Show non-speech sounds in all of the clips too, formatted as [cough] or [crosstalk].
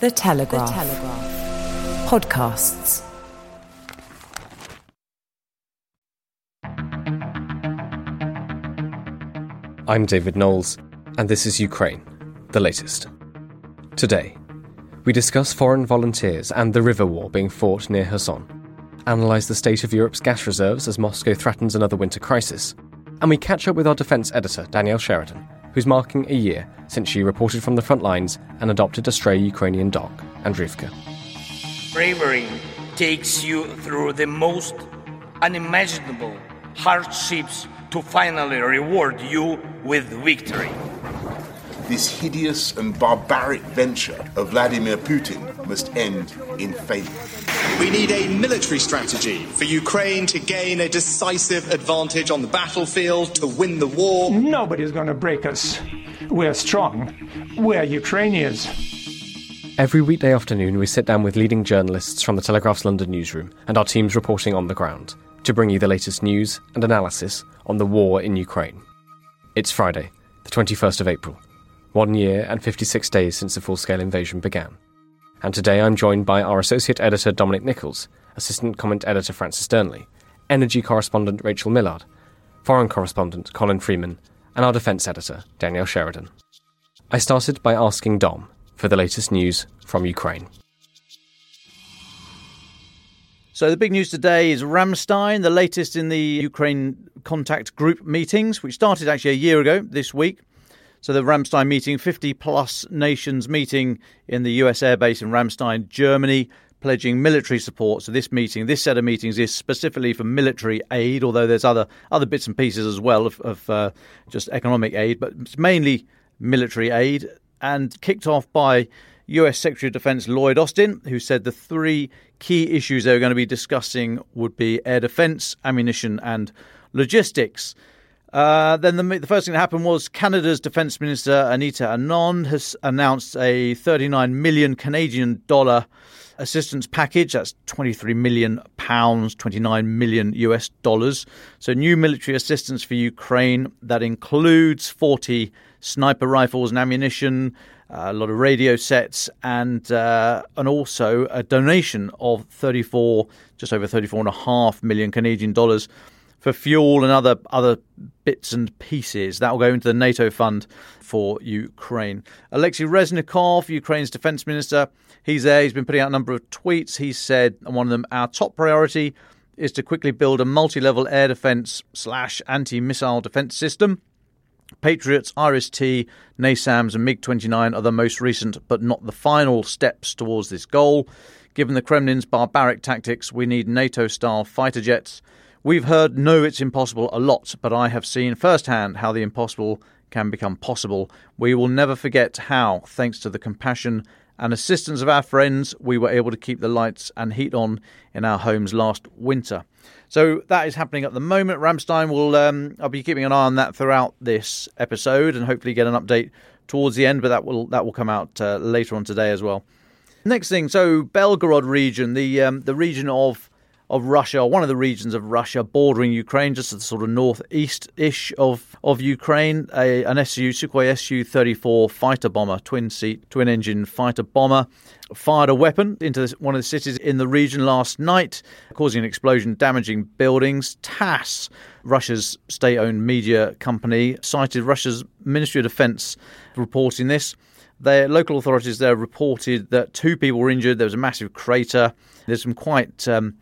The Telegraph. The Telegraph. Podcasts. I'm David Knowles, and this is Ukraine, the latest. Today, we discuss foreign volunteers and the river war being fought near Kherson, analyse the state of Europe's gas reserves as Moscow threatens another winter crisis, and we catch up with our defence editor, Danielle Sheridan, who's marking a year since she reported from the front lines and adopted a stray Ukrainian dog, Andrivka. Bravery takes you through the most unimaginable hardships to finally reward you with victory. This hideous and barbaric venture of Vladimir Putin must end in failure. We need a military strategy for Ukraine to gain a decisive advantage on the battlefield, to win the war. Nobody's going to break us. We're strong. We're Ukrainians. Every weekday afternoon, we sit down with leading journalists from the Telegraph's London newsroom and our teams reporting on the ground to bring you the latest news and analysis on the war in Ukraine. It's Friday, the 21st of April, one year and 56 days since the full scale invasion began. And today I'm joined by our associate editor Dominic Nicholls, assistant comment editor Francis Dearnley, energy correspondent Rachel Millard, foreign correspondent Colin Freeman, and our defence editor Danielle Sheridan. I started by asking Dom for the latest news from Ukraine. So the big news today is Ramstein, the latest in the Ukraine contact group meetings, which started actually a year ago this week. So the Ramstein meeting, 50 plus nations meeting in the US airbase in Ramstein, Germany, pledging military support. So this meeting, this set of meetings, is specifically for military aid, although there's other other bits and pieces as well of, of uh, just economic aid, but it's mainly military aid, and kicked off by US Secretary of Defense Lloyd Austin, who said the three key issues they were going to be discussing would be air defense, ammunition, and logistics. Uh, then the, the, first thing that happened was Canada's Defence Minister Anita Anand has announced a 39 million Canadian dollar assistance package. That's 23 million pounds, 29 million US dollars. So new military assistance for Ukraine that includes 40 sniper rifles and ammunition, a lot of radio sets, and uh, and also a donation of 34, just over 34 and a half million Canadian dollars for fuel and other other bits and pieces. That will go into the NATO fund for Ukraine. Alexei Reznikov, Ukraine's defense minister, he's there. He's been putting out a number of tweets. He said, and one of them, our top priority is to quickly build a multi-level air defense slash anti-missile defense system Patriots, IRIS-T, NASAMS, and MiG 29 are the most recent but not the final steps towards this goal. Given the Kremlin's barbaric tactics, we need NATO style fighter jets. We've heard no, it's impossible a lot, but I have seen firsthand how the impossible can become possible. We will never forget how, thanks to the compassion and assistance of our friends, we were able to keep the lights and heat on in our homes last winter. So that is happening at the moment. Ramstein will, um, I'll be keeping an eye on that throughout this episode, and hopefully get an update towards the end. But that will that will come out uh, later on today as well. Next thing, so Belgorod region, the um, the region of of Russia, or one of the regions of Russia bordering Ukraine, just to the sort of northeast ish of, of Ukraine. A, an SU, Sukhoi Su 34 fighter bomber, twin seat, twin engine fighter bomber, fired a weapon into one of the cities in the region last night, causing an explosion, damaging buildings. TASS, Russia's state owned media company, cited Russia's Ministry of Defense reporting this. The local authorities there reported that two people were injured. There was a massive crater. There's some quite um,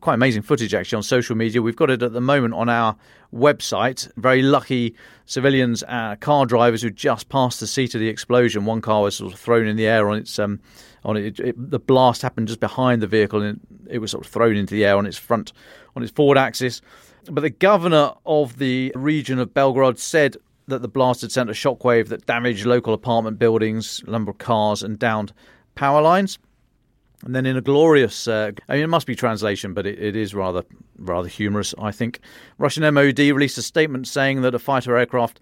quite amazing footage actually on social media. We've got it at the moment on our website. Very lucky civilians, uh, car drivers who just passed the seat of the explosion. One car was sort of thrown in the air on its um, on it, it, The blast happened just behind the vehicle, and it, it was sort of thrown into the air on its front, on its forward axis. But the governor of the region of Belgorod said that the blast had sent a shockwave that damaged local apartment buildings, a number of cars, and downed power lines. And then in a glorious, uh, I mean, it must be translation, but it, it is rather rather humorous, I think. Russian MOD released a statement saying that a fighter aircraft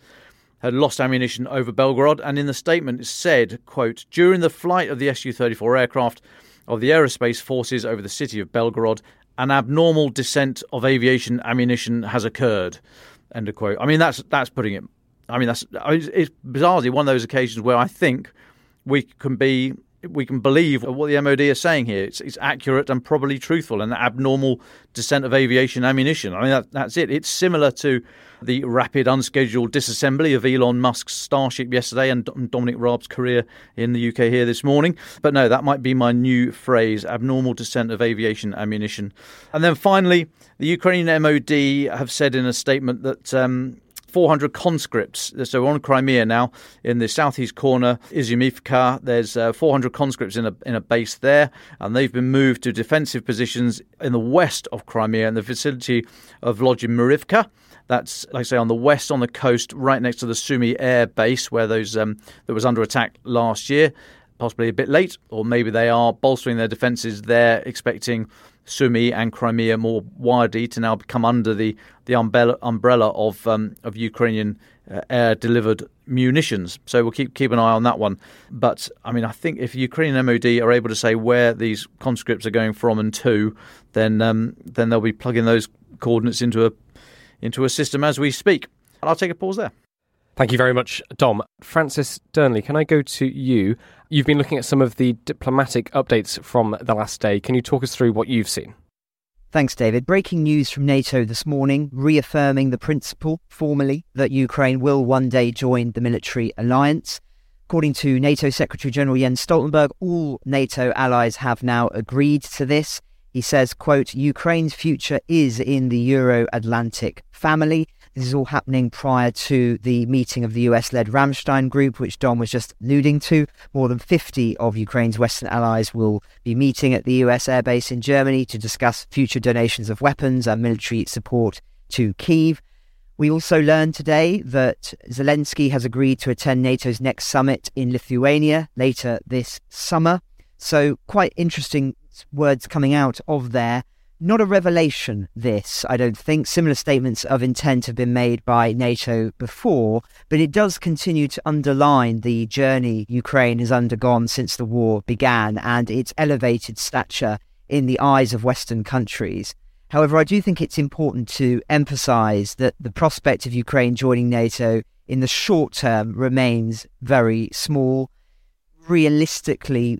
had lost ammunition over Belgorod, and in the statement it said, quote, during the flight of the Su-34 aircraft of the aerospace forces over the city of Belgorod, an abnormal descent of aviation ammunition has occurred. End of quote. I mean, that's that's putting it. I mean, that's it's bizarrely one of those occasions where I think we can be we can believe what the MOD is saying here. It's, it's accurate and probably truthful, and the abnormal descent of aviation ammunition. I mean, that, that's it. It's similar to the rapid unscheduled disassembly of Elon Musk's Starship yesterday and Dominic Raab's career in the UK here this morning. But no, that might be my new phrase abnormal descent of aviation ammunition. And then finally, the Ukrainian MOD have said in a statement that um, 400 conscripts. So on Crimea now, in the southeast corner, Izumivka, there's uh, 400 conscripts in a in a base there, and they've been moved to defensive positions in the west of Crimea in the vicinity of Vladimivka. That's, like I say, on the west, on the coast, right next to the Sumy Air Base, where those um, that was under attack last year. Possibly a bit late, or maybe they are bolstering their defences there, expecting Sumy and Crimea more widely to now come under the the umbrella, umbrella of um, of Ukrainian uh, air delivered munitions. So we'll keep keep an eye on that one. But I mean, I think if Ukrainian MOD are able to say where these conscripts are going from and to, then um, then they'll be plugging those coordinates into a into a system as we speak. And I'll take a pause there. Thank you very much, Dom. Francis Dearnley, can I go to you? You've been looking at some of the diplomatic updates from the last day. Can you talk us through what you've seen? Thanks, David. Breaking news from NATO this morning, reaffirming the principle formally that Ukraine will one day join the military alliance. According to NATO Secretary General Jens Stoltenberg, all NATO allies have now agreed to this. He says, quote, Ukraine's future is in the Euro-Atlantic family. This is all happening prior to the meeting of the US led Ramstein group, which Dom was just alluding to. More than 50 of Ukraine's Western allies will be meeting at the US airbase in Germany to discuss future donations of weapons and military support to Kiev. We also learned today that Zelensky has agreed to attend NATO's next summit in Lithuania later this summer. So, quite interesting words coming out of there. Not a revelation, this, I don't think. Similar statements of intent have been made by NATO before, but it does continue to underline the journey Ukraine has undergone since the war began and its elevated stature in the eyes of Western countries. However, I do think it's important to emphasize that the prospect of Ukraine joining NATO in the short term remains very small. Realistically,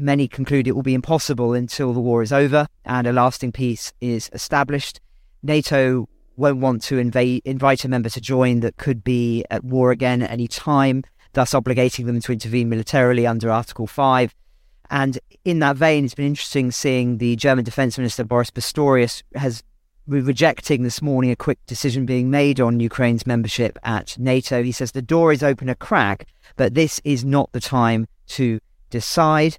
many conclude it will be impossible until the war is over and a lasting peace is established. NATO won't want to invade, invite a member to join that could be at war again at any time, thus obligating them to intervene militarily under Article 5. And in that vein, it's been interesting seeing the German Defense Minister Boris Pistorius has rejecting this morning a quick decision being made on Ukraine's membership at NATO. He says the door is open a crack, but this is not the time to decide.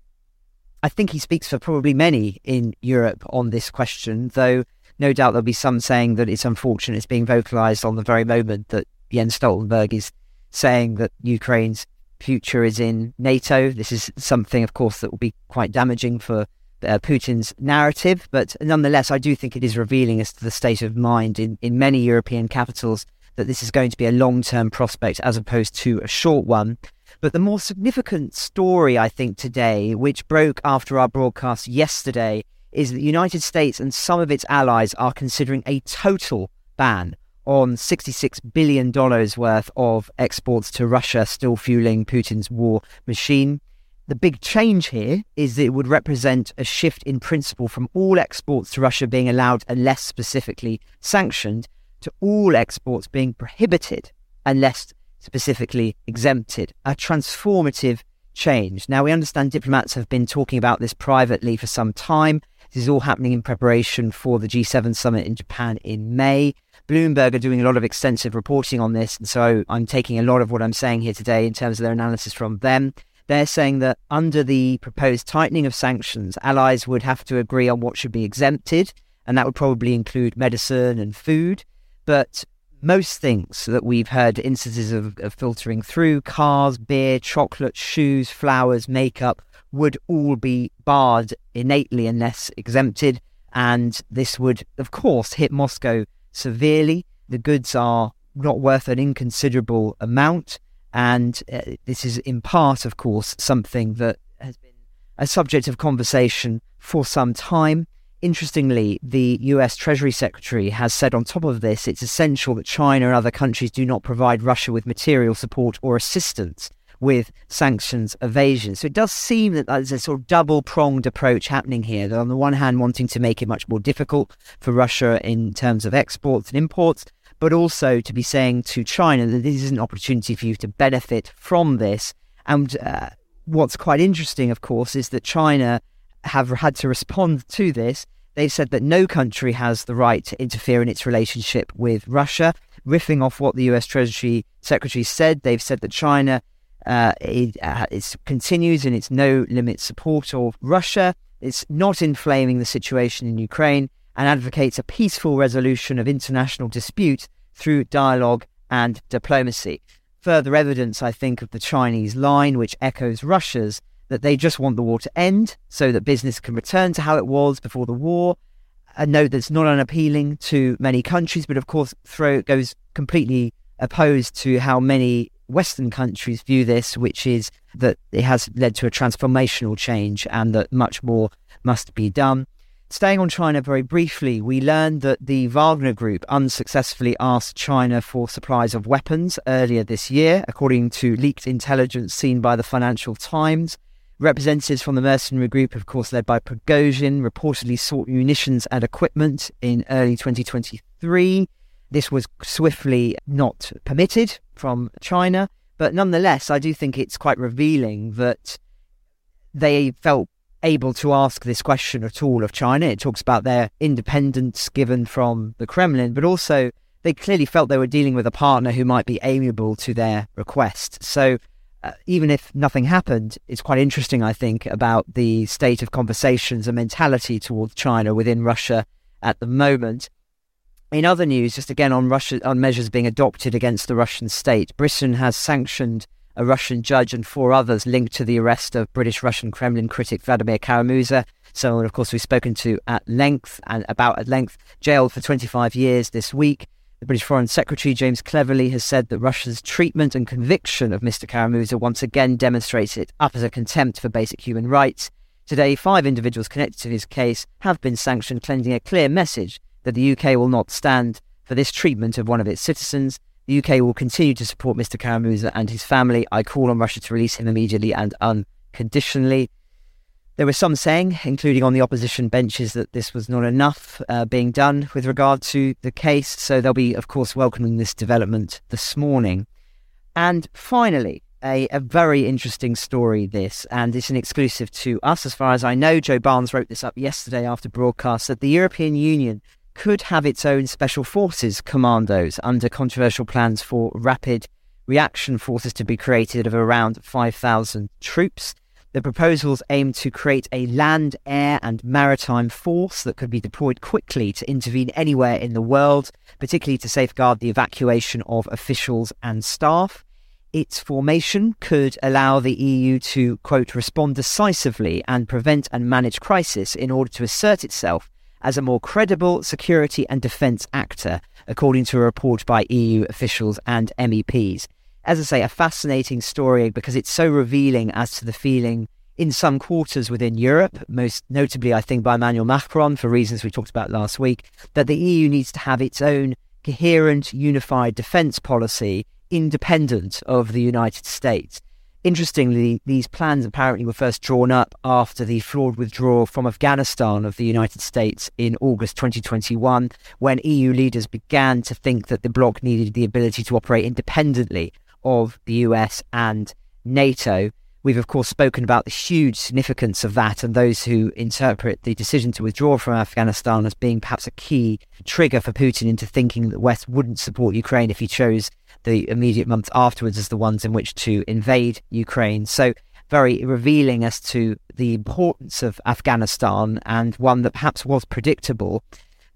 I think he speaks for probably many in Europe on this question, though no doubt there'll be some saying that it's unfortunate it's being vocalized on the very moment that Jens Stoltenberg is saying that Ukraine's future is in NATO. This is something, of course, that will be quite damaging for uh, Putin's narrative, but nonetheless, I do think it is revealing as to the state of mind in, in many European capitals that this is going to be a long term prospect as opposed to a short one. But the more significant story, I think, today, which broke after our broadcast yesterday, is that the United States and some of its allies are considering a total ban on $66 billion worth of exports to Russia, still fueling Putin's war machine. The big change here is that it would represent a shift in principle from all exports to Russia being allowed unless specifically sanctioned to all exports being prohibited unless specifically exempted. A transformative change. Now, we understand diplomats have been talking about this privately for some time. This is all happening in preparation for the G7 summit in Japan in May. Bloomberg are doing a lot of extensive reporting on this, and so I'm taking a lot of what I'm saying here today in terms of their analysis from them. They're saying that under the proposed tightening of sanctions, allies would have to agree on what should be exempted, and that would probably include medicine and food. But most things that we've heard instances of, of, filtering through cars, beer, chocolate, shoes, flowers, makeup would all be barred innately unless exempted. And this would, of course, hit Moscow severely. The goods are not worth an inconsiderable amount. And uh, this is, in part, of course, something that has been a subject of conversation for some time. Interestingly, the US Treasury Secretary has said on top of this, it's essential that China and other countries do not provide Russia with material support or assistance with sanctions evasion. So it does seem that there's a sort of double pronged approach happening here. That on the one hand, wanting to make it much more difficult for Russia in terms of exports and imports, but also to be saying to China that this is an opportunity for you to benefit from this. And uh, what's quite interesting, of course, is that China have had to respond to this. They've said that no country has the right to interfere in its relationship with Russia. Riffing off what the US Treasury Secretary said, they've said that China uh, it, uh, it continues in its no limit support of Russia. It's not inflaming the situation in Ukraine and advocates a peaceful resolution of international disputes through dialogue and diplomacy. Further evidence, I think, of the Chinese line, which echoes Russia's, that they just want the war to end so that business can return to how it was before the war. A note that's not unappealing to many countries, but of course throw, goes completely opposed to how many Western countries view this, which is that it has led to a transformational change and that much more must be done. Staying on China very briefly, we learned that the Wagner Group unsuccessfully asked China for supplies of weapons earlier this year, according to leaked intelligence seen by the Financial Times. Representatives from the mercenary group, of course led by Prigozhin, reportedly sought munitions and equipment in early 2023. This was swiftly not permitted from China, but nonetheless, I do think it's quite revealing that they felt able to ask this question at all of China. It talks about their independence given from the Kremlin, but also they clearly felt they were dealing with a partner who might be amiable to their request. So uh, even if nothing happened, it's quite interesting, I think, about the state of conversations and mentality towards China within Russia at the moment. In other news, just again on Russia on measures being adopted against the Russian state, Britain has sanctioned a Russian judge and four others linked to the arrest of British Russian Kremlin critic Vladimir Kara-Murza, someone, of course, we've spoken to at length and about at length, jailed for 25 years this week. The British Foreign Secretary James Cleverly has said that Russia's treatment and conviction of Mr. Kara-Murza once again demonstrates it utter contempt for basic human rights. Today, five individuals connected to his case have been sanctioned, sending a clear message that the UK will not stand for this treatment of one of its citizens. The UK will continue to support Mr. Kara-Murza and his family. I call on Russia to release him immediately and unconditionally. There were some saying, including on the opposition benches, that this was not enough uh, being done with regard to the case. So they'll be, of course, welcoming this development this morning. And finally, a, a, very interesting story, this, and it's an exclusive to us as far as I know. Joe Barnes wrote this up yesterday after broadcast that the European Union could have its own special forces commandos under controversial plans for rapid reaction forces to be created of around 5,000 troops. The proposals aim to create a land, air, and maritime force that could be deployed quickly to intervene anywhere in the world, particularly to safeguard the evacuation of officials and staff. Its formation could allow the EU to, quote, respond decisively and prevent and manage crisis in order to assert itself as a more credible security and defence actor, according to a report by EU officials and MEPs. As I say, a fascinating story because it's so revealing as to the feeling in some quarters within Europe, most notably, I think, by Emmanuel Macron, for reasons we talked about last week, that the EU needs to have its own coherent, unified defence policy independent of the United States. Interestingly, these plans apparently were first drawn up after the flawed withdrawal from Afghanistan of the United States in August 2021, when EU leaders began to think that the bloc needed the ability to operate independently of the US and NATO. We've, of course, spoken about the huge significance of that and those who interpret the decision to withdraw from Afghanistan as being perhaps a key trigger for Putin into thinking that the West wouldn't support Ukraine if he chose the immediate months afterwards as the ones in which to invade Ukraine. So, very revealing as to the importance of Afghanistan and one that perhaps was predictable.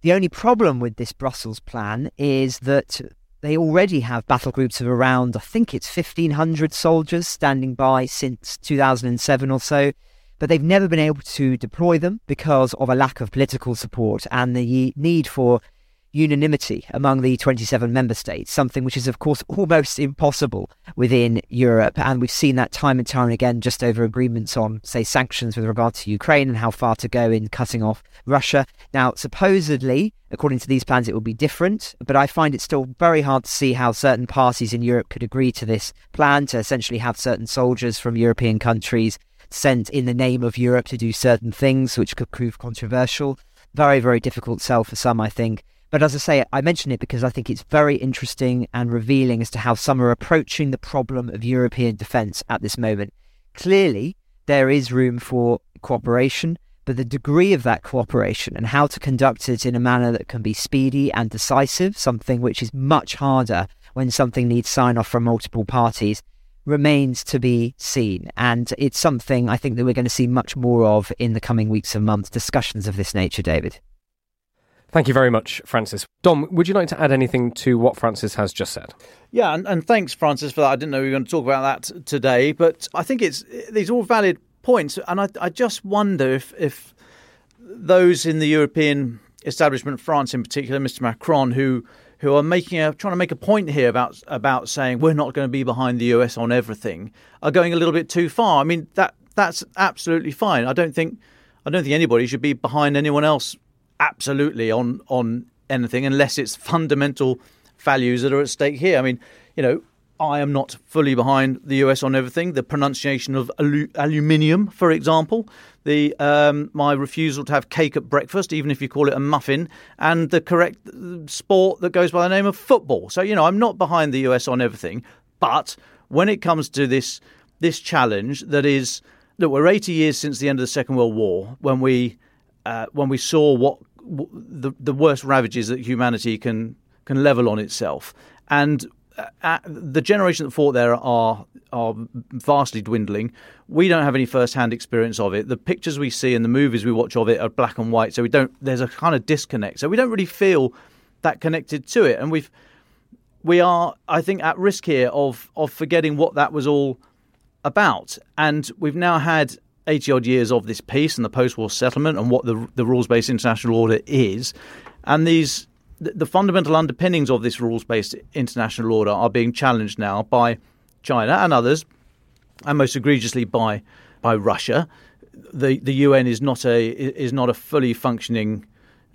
The only problem with this Brussels plan is that they already have battle groups of around, I think it's 1,500 soldiers standing by since 2007 or so, but they've never been able to deploy them because of a lack of political support and the need for unanimity among the 27 member states, something which is, of course, almost impossible within Europe. And we've seen that time and time again just over agreements on, say, sanctions with regard to Ukraine and how far to go in cutting off Russia. Now, supposedly, according to these plans, it will be different, but I find it still very hard to see how certain parties in Europe could agree to this plan to essentially have certain soldiers from European countries sent in the name of Europe to do certain things, which could prove controversial. Very, very difficult sell for some, I think. But as I say, I mention it because I think it's very interesting and revealing as to how some are approaching the problem of European defence at this moment. Clearly, there is room for cooperation, but the degree of that cooperation and how to conduct it in a manner that can be speedy and decisive, something which is much harder when something needs sign off from multiple parties, remains to be seen. And it's something I think that we're going to see much more of in the coming weeks and months, discussions of this nature, David. Thank you very much, Francis. Dom, would you like to add anything to what Francis has just said? Yeah, and, and thanks, Francis, for that. I didn't know we were going to talk about that today, but I think it's these all valid points, and I, I just wonder if if those in the European establishment, France in particular, Mr. Macron, who who are making a trying to make a point here about about saying we're not going to be behind the US on everything, are going a little bit too far. I mean that that's absolutely fine. I don't think I don't think anybody should be behind anyone else absolutely on on anything unless it's fundamental values that are at stake here. I mean, you know, I am not fully behind the US on everything. The pronunciation of alu- aluminium, for example, the um, my refusal to have cake at breakfast, even if you call it a muffin, and the correct sport that goes by the name of football. So you know, I'm not behind the US on everything, but when it comes to this this challenge, that is that we're 80 years since the end of the Second World War, when we uh, when we saw what the the worst ravages that humanity can can level on itself, and uh, the generation that fought there are are vastly dwindling. We don't have any first-hand experience of it. The pictures we see and the movies we watch of it are black and white, so we don't. There's a kind of disconnect, so we don't really feel that connected to it, and we've we are, I think, at risk here of of forgetting what that was all about. And we've now had 80 odd years of this peace and the post war settlement and what the, the rules based international order is. And these the fundamental underpinnings of this rules based international order are being challenged now by China and others, and most egregiously by by Russia. The the UN is not a is not a fully functioning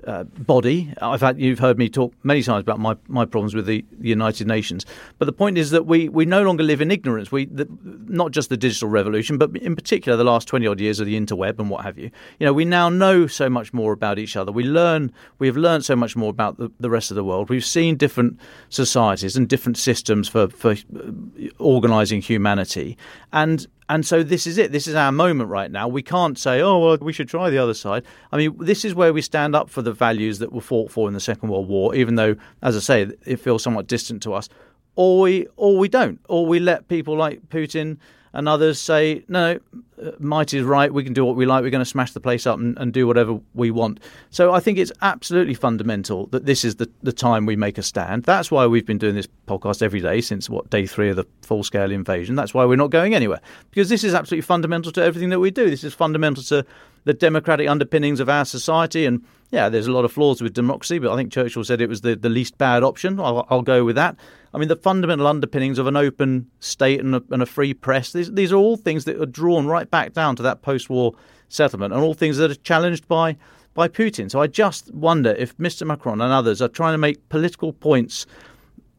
uh, body. I've had you've heard me talk many times about my, my problems with the, the United Nations. But the point is that we, we no longer live in ignorance. We the, not just the digital revolution, but in particular the last twenty odd years of the interweb and what have you. You know, we now know so much more about each other. We learn we have learned so much more about the, the rest of the world. We've seen different societies and different systems for for uh, organising humanity, and and so this is it. This is our moment right now. We can't say, oh, well, we should try the other side. I mean, this is where we stand up for the values that were fought for in the Second World War, even though, as I say, it feels somewhat distant to us. Or we, or we don't. Or we let people like Putin and others say, no, uh, might is right. We can do what we like. We're going to smash the place up and, and, do whatever we want. So I think it's absolutely fundamental that this is the, the time we make a stand. That's why we've been doing this podcast every day since what day three of the full scale invasion. That's why we're not going anywhere because this is absolutely fundamental to everything that we do. This is fundamental to the democratic underpinnings of our society. And yeah, there's a lot of flaws with democracy, but I think Churchill said it was the, the least bad option. I'll, I'll go with that. I mean, the fundamental underpinnings of an open state and a, and a free press, these, these are all things that are drawn right back down to that post war settlement and all things that are challenged by, by Putin. So I just wonder if Mr. Macron and others are trying to make political points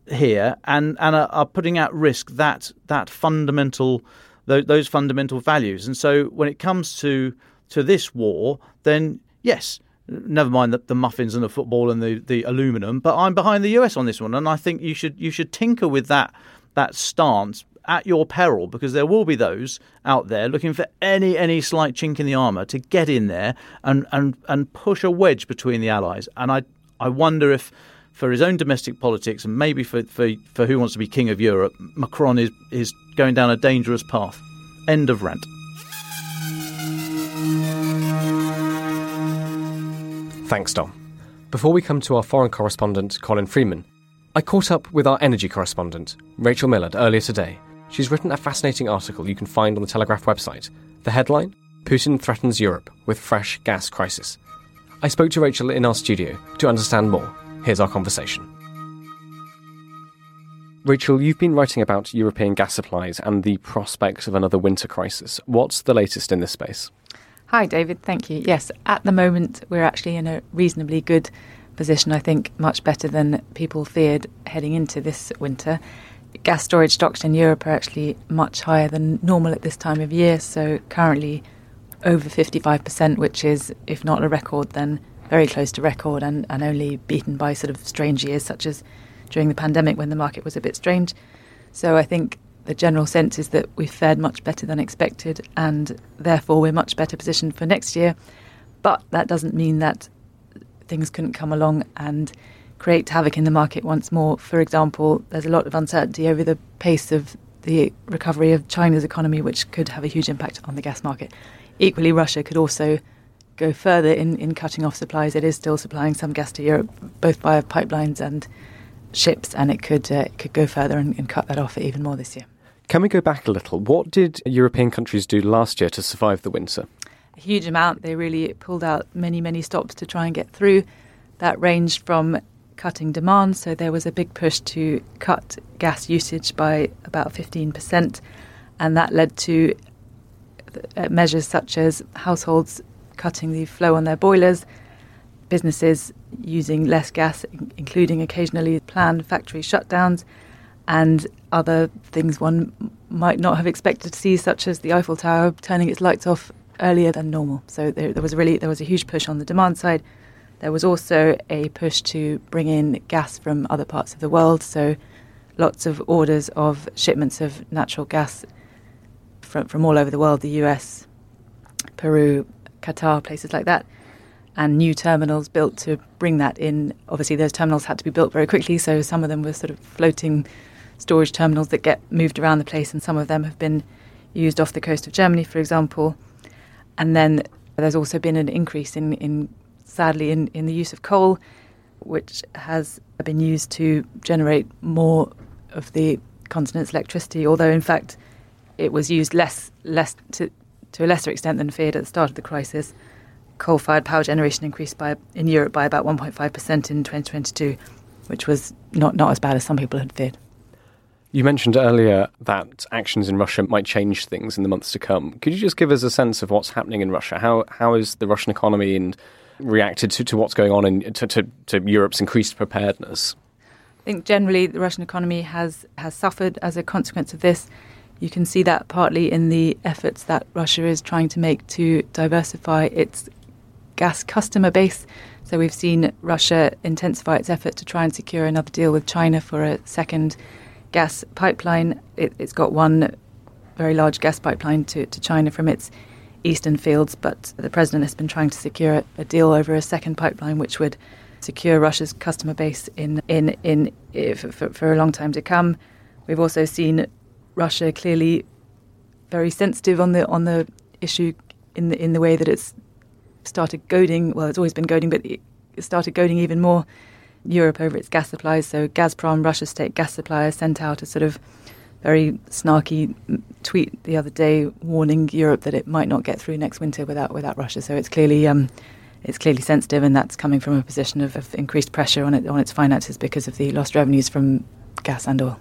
here and, and are, are putting at risk that, that fundamental, those, those fundamental values. And so when it comes to to this war, then yes, never mind the, the, muffins and the football and the, the aluminum, but I'm behind the US on this one, and I think you should you should tinker with that that stance at your peril because there will be those out there looking for any any slight chink in the armor to get in there and and and push a wedge between the allies. And I I wonder if for his own domestic politics and maybe for, for, for who wants to be king of Europe, Macron is, is going down a dangerous path. End of rant. Thanks, Dom. Before we come to our foreign correspondent, Colin Freeman, I caught up with our energy correspondent, Rachel Millard, earlier today. She's written a fascinating article you can find on the Telegraph website. The headline Putin threatens Europe with fresh gas crisis. I spoke to Rachel in our studio to understand more. Here's our conversation. Rachel, you've been writing about European gas supplies and the prospects of another winter crisis. What's the latest in this space? Hi, David. Thank you. Yes, at the moment, we're actually in a reasonably good position, I think, much better than people feared heading into this winter. Gas storage stocks in Europe are actually much higher than normal at this time of year, so currently over 55%, which is, if not a record, then very close to record and, and only beaten by sort of strange years such as during the pandemic when the market was a bit strange. So I think the general sense is that we've fared much better than expected and therefore we're much better positioned for next year. But that doesn't mean that things couldn't come along and create havoc in the market once more. For example, there's a lot of uncertainty over the pace of the recovery of China's economy, which could have a huge impact on the gas market. Equally, Russia could also go further in, in cutting off supplies. It is still supplying some gas to Europe, both via pipelines and ships, and it could uh, could go further and, and cut that off even more this year. Can we go back a little? What did European countries do last year to survive the winter? A huge amount. They really pulled out many, many stops to try and get through. That ranged from cutting demand, so there was a big push to cut gas usage by about 15%, and that led to uh, measures such as households cutting the flow on their boilers, businesses using less gas, including occasionally planned factory shutdowns, and other things one might not have expected to see, such as the Eiffel Tower turning its lights off earlier than normal. So there, there was really there was a huge push on the demand side. There was also a push to bring in gas from other parts of the world. So lots of orders of shipments of natural gas from from all over the world, the US, Peru, Qatar, places like that and new terminals built to bring that in. Obviously, those terminals had to be built very quickly, so some of them were sort of floating storage terminals that get moved around the place, and some of them have been used off the coast of Germany, for example. And then there's also been an increase in, in sadly, in, in the use of coal, which has been used to generate more of the continent's electricity, although in fact it was used less, less to, to a lesser extent than feared at the start of the crisis coal-fired power generation increased by in Europe by about 1.5% in 2022, which was not, not as bad as some people had feared. You mentioned earlier that actions in Russia might change things in the months to come. Could you just give us a sense of what's happening in Russia? How how is the Russian economy and reacted to, to what's going on in to, to, to Europe's increased preparedness? I think generally the Russian economy has has suffered as a consequence of this. You can see that partly in the efforts that Russia is trying to make to diversify its gas customer base. So we've seen Russia intensify its effort to try and secure another deal with China for a second gas pipeline. It, has got one very large gas pipeline to, to China from its eastern fields, but the president has been trying to secure a, a deal over a second pipeline, which would secure Russia's customer base in in in eh, for, for a long time to come. We've also seen Russia clearly very sensitive on the on the issue in the in the way that it's started goading, well, it's always been goading, but it started goading even more Europe over its gas supplies. So Gazprom, Russia's state gas supplier, sent out a sort of very snarky tweet the other day warning Europe that it might not get through next winter without without Russia. So it's clearly um, it's clearly sensitive, and that's coming from a position of, of increased pressure on it on its finances because of the lost revenues from gas and oil.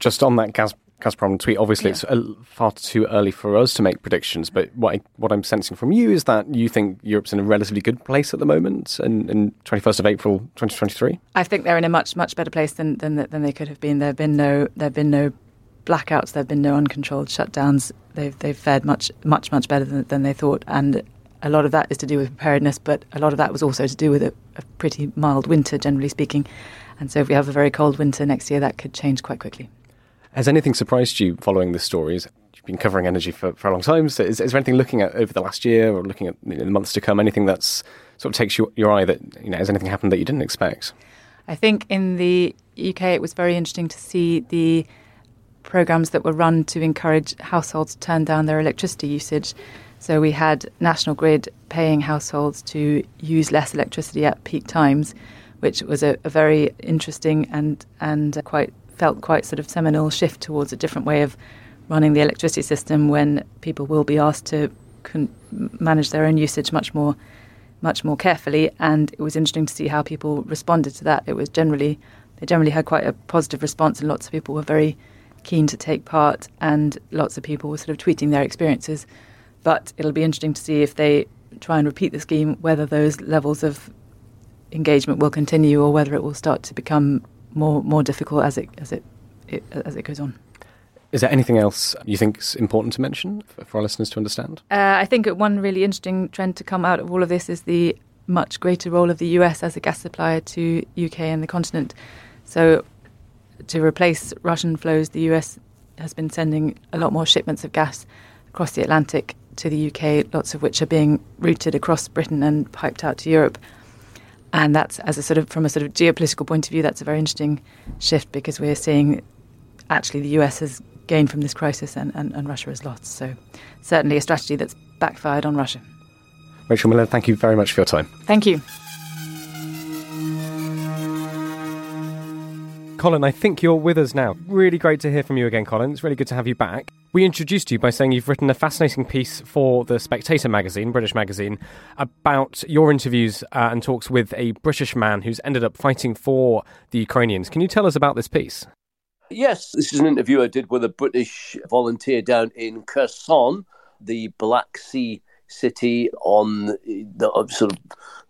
Just on that gas Gazprom tweet. Obviously, yeah. it's uh, far too early for us to make predictions. But what I, what I'm sensing from you is that you think Europe's in a relatively good place at the moment, in, in 21st of April 2023. I think they're in a much much better place than than, than they could have been. There've been no there've been no blackouts. There've been no uncontrolled shutdowns. They've they've fared much much much better than, than they thought, and a lot of that is to do with preparedness, but a lot of that was also to do with a, a pretty mild winter, generally speaking. And so, if we have a very cold winter next year, that could change quite quickly. Has anything surprised you following the stories? You've been covering energy for, for a long time. So is, is there anything looking at over the last year or looking at you know, the months to come, anything that's sort of takes your, your eye that, you know, has anything happened that you didn't expect? I think in the UK it was very interesting to see the programs that were run to encourage households to turn down their electricity usage. So we had National Grid paying households to use less electricity at peak times, which was a, a very interesting and and quite felt quite sort of seminal shift towards a different way of running the electricity system when people will be asked to con- manage their own usage much more much more carefully. And it was interesting to see how people responded to that. It was generally they generally had quite a positive response, and lots of people were very keen to take part, and lots of people were sort of tweeting their experiences. But it'll be interesting to see if they try and repeat the scheme, whether those levels of engagement will continue or whether it will start to become more more difficult as it as it, it as it goes on. Is there anything else you think is important to mention for our listeners to understand? Uh, I think one really interesting trend to come out of all of this is the much greater role of the US as a gas supplier to UK and the continent. So, to replace Russian flows, the US has been sending a lot more shipments of gas across the Atlantic to the UK, lots of which are being routed across Britain and piped out to Europe. And that's as a sort of from a sort of geopolitical point of view, that's a very interesting shift because we're seeing actually the US has gained from this crisis and, and, and Russia has lost. So certainly a strategy that's backfired on Russia. Rachel Millard, thank you very much for your time. Thank you. Colin, I think you're with us now. Really great to hear from you again, Colin. It's really good to have you back. We introduced you by saying you've written a fascinating piece for the Spectator magazine, British magazine, about your interviews uh, and talks with a British man who's ended up fighting for the Ukrainians. Can you tell us about this piece? Yes, this is an interview I did with a British volunteer down in Kherson, the Black Sea city on the uh, sort of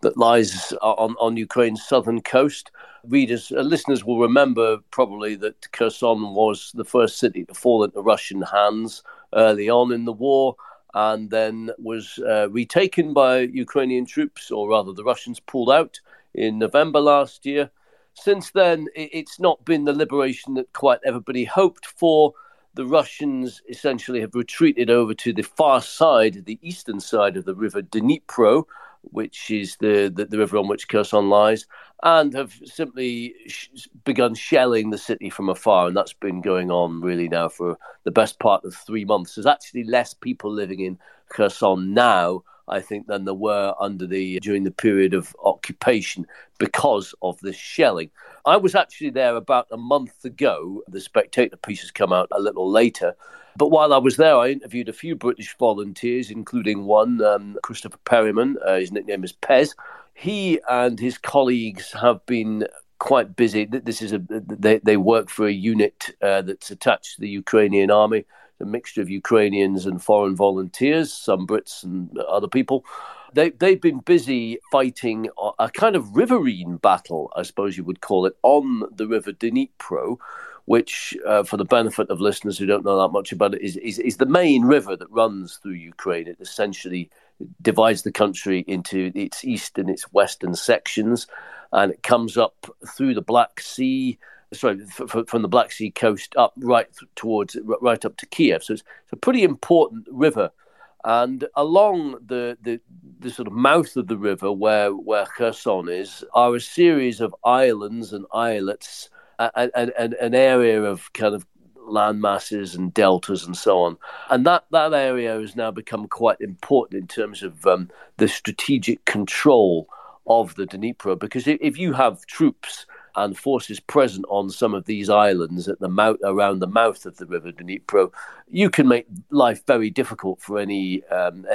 that lies on, on Ukraine's southern coast readers, uh, listeners will remember probably that Kherson was the first city to fall into Russian hands early on in the war and then was uh, retaken by Ukrainian troops, or rather, the Russians pulled out in November last year. Since then, it's not been the liberation that quite everybody hoped for. The Russians essentially have retreated over to the far side, the eastern side of the river Dnipro, which is the, the, the, river on which Kherson lies, and have simply sh- begun shelling the city from afar. And that's been going on really now for the best part of three months. There's actually less people living in Kherson now, I think, than there were under the during the period of occupation because of this shelling. I was actually there about a month ago. The Spectator piece has come out a little later. But while I was there, I interviewed a few British volunteers, including one, um, Christopher Perryman. Uh, his nickname is Pez. He and his colleagues have been quite busy. This is a they, they work for a unit uh, that's attached to the Ukrainian army, a mixture of Ukrainians and foreign volunteers, some Brits and other people. They they've been busy fighting a kind of riverine battle, I suppose you would call it, on the river Dnipro which, uh, for the benefit of listeners who don't know that much about it, is, is, is the main river that runs through Ukraine. It essentially divides the country into its east and its western sections, and it comes up through the Black Sea. Sorry, f- f- from the Black Sea coast up right towards right up to Kiev. So it's, it's a pretty important river and along the, the, the sort of mouth of the river where where Kherson is are a series of islands and islets an, an area of kind of land masses and deltas and so on. And that, that area has now become quite important in terms of um, the strategic control of the Dnipro. Because if you have troops and forces present on some of these islands at the mouth around the mouth of the river Dnipro, you can make life very difficult for any um,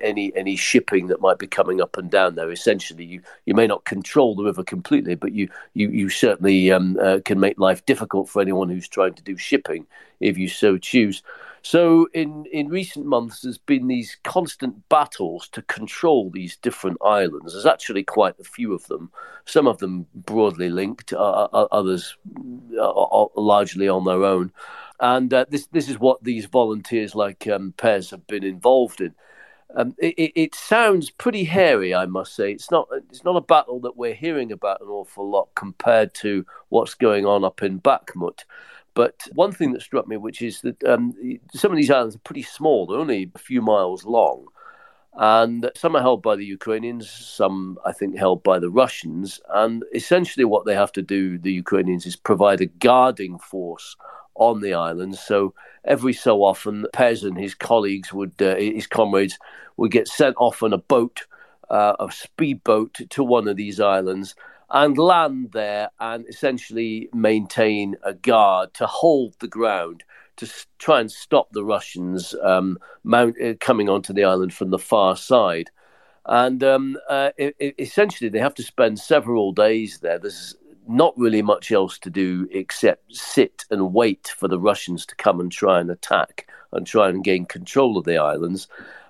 any any shipping that might be coming up and down there. Essentially, you, you may not control the river completely, but you you you certainly um, uh, can make life difficult for anyone who's trying to do shipping if you so choose. So, in, in recent months, there's been these constant battles to control these different islands. There's actually quite a few of them, some of them broadly linked, uh, others uh, largely on their own. And uh, this, this is what these volunteers like um, Pez have been involved in. Um, it, it, sounds pretty hairy, I must say. It's not. It's not a battle that we're hearing about an awful lot compared to what's going on up in Bakhmut. But one thing that struck me, which is that um, some of these islands are pretty small, they're only a few miles long. And some are held by the Ukrainians, some, I think, held by the Russians. And essentially, what they have to do, the Ukrainians, is provide a guarding force on the islands. So every so often, Pez and his colleagues would, uh, his comrades, would get sent off on a boat, uh, a speedboat to one of these islands and land there and essentially maintain a guard to hold the ground to try and stop the Russians um, mount, uh, coming onto the island from the far side. And um, uh, it, it, essentially, they have to spend several days there. There's not really much else to do except sit and wait for the Russians to come and try and attack and try and gain control of the islands.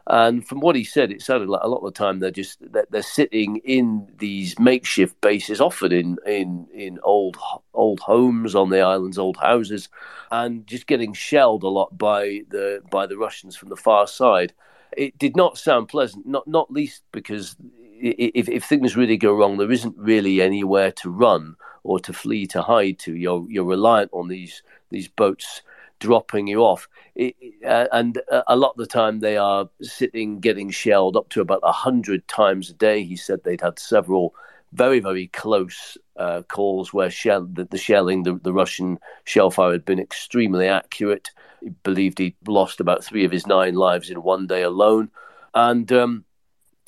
And from what he said, it sounded like a lot of the time they're just they're, sitting in these makeshift bases, often in in in old old homes on the islands, old houses, and just getting shelled a lot by the by the Russians from the far side. It did not sound pleasant, not not least because if, if things really go wrong, there isn't really anywhere to run or to flee to hide to. You're you're reliant on these these boats dropping you off. It, uh, and uh, a lot of the time they are sitting getting shelled up to about 100 times a day. He said they'd had several very, very close uh, calls where shell, the, the shelling, the, the Russian shell fire had been extremely accurate. He believed he'd lost about three of his nine lives in one day alone. And um,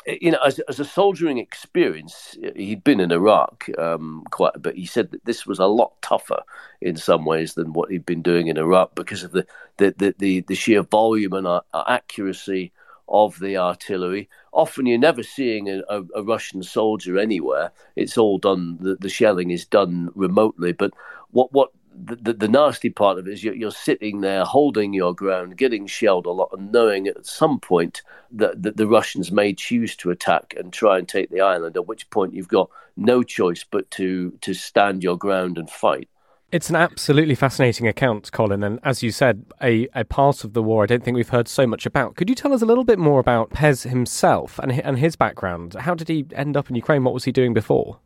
you know, as, as a soldiering experience, he'd been in Iraq um, quite a bit. He said that this was a lot tougher in some ways than what he'd been doing in Iraq because of the the the, the, the sheer volume and uh, accuracy of the artillery. Often you're never seeing a, a, a, Russian soldier anywhere. It's all done. The, the shelling is done remotely. But what what the, the, nasty part of it is you're, you're, sitting there holding your ground, getting shelled a lot, and knowing at some point that, that the Russians may choose to attack and try and take the island. At which point you've got no choice but to to stand your ground and fight. It's an absolutely fascinating account, Colin, and as you said, a, a part of the war I don't think we've heard so much about. Could you tell us a little bit more about Pez himself and and his background? How did he end up in Ukraine? What was he doing before?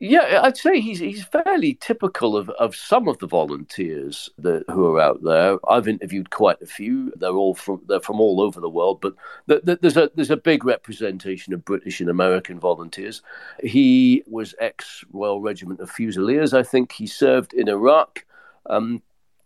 Yeah, I'd say he's he's fairly typical of, of some of the volunteers that who are out there. I've interviewed quite a few. They're all from they're from all over the world, but the, the, there's a there's a big representation of British and American volunteers. He was ex Royal Regiment of Fusiliers. I think he served in Iraq. Um,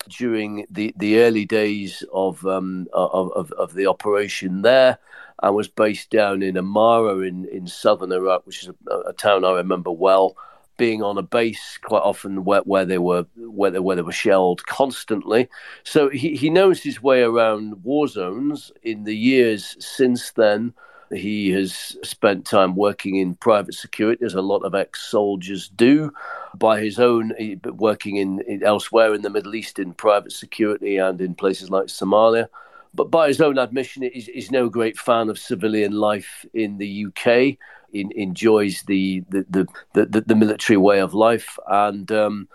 during the, the early days of, um, of, of, of the operation there, and was based down in Amara in, in southern Iraq, which is a, a town I remember well. Being on a base quite often where, where they were where they, where they were shelled constantly, so he, he knows his way around war zones. In the years since then, he has spent time working in private security, as a lot of ex-soldiers do. By his own, eh, working in, in elsewhere in the Middle East in private security and in places like Somalia but by his own admission, is is no great fan of civilian life in the UK. In, enjoys the the, the the, the military way of life, and um,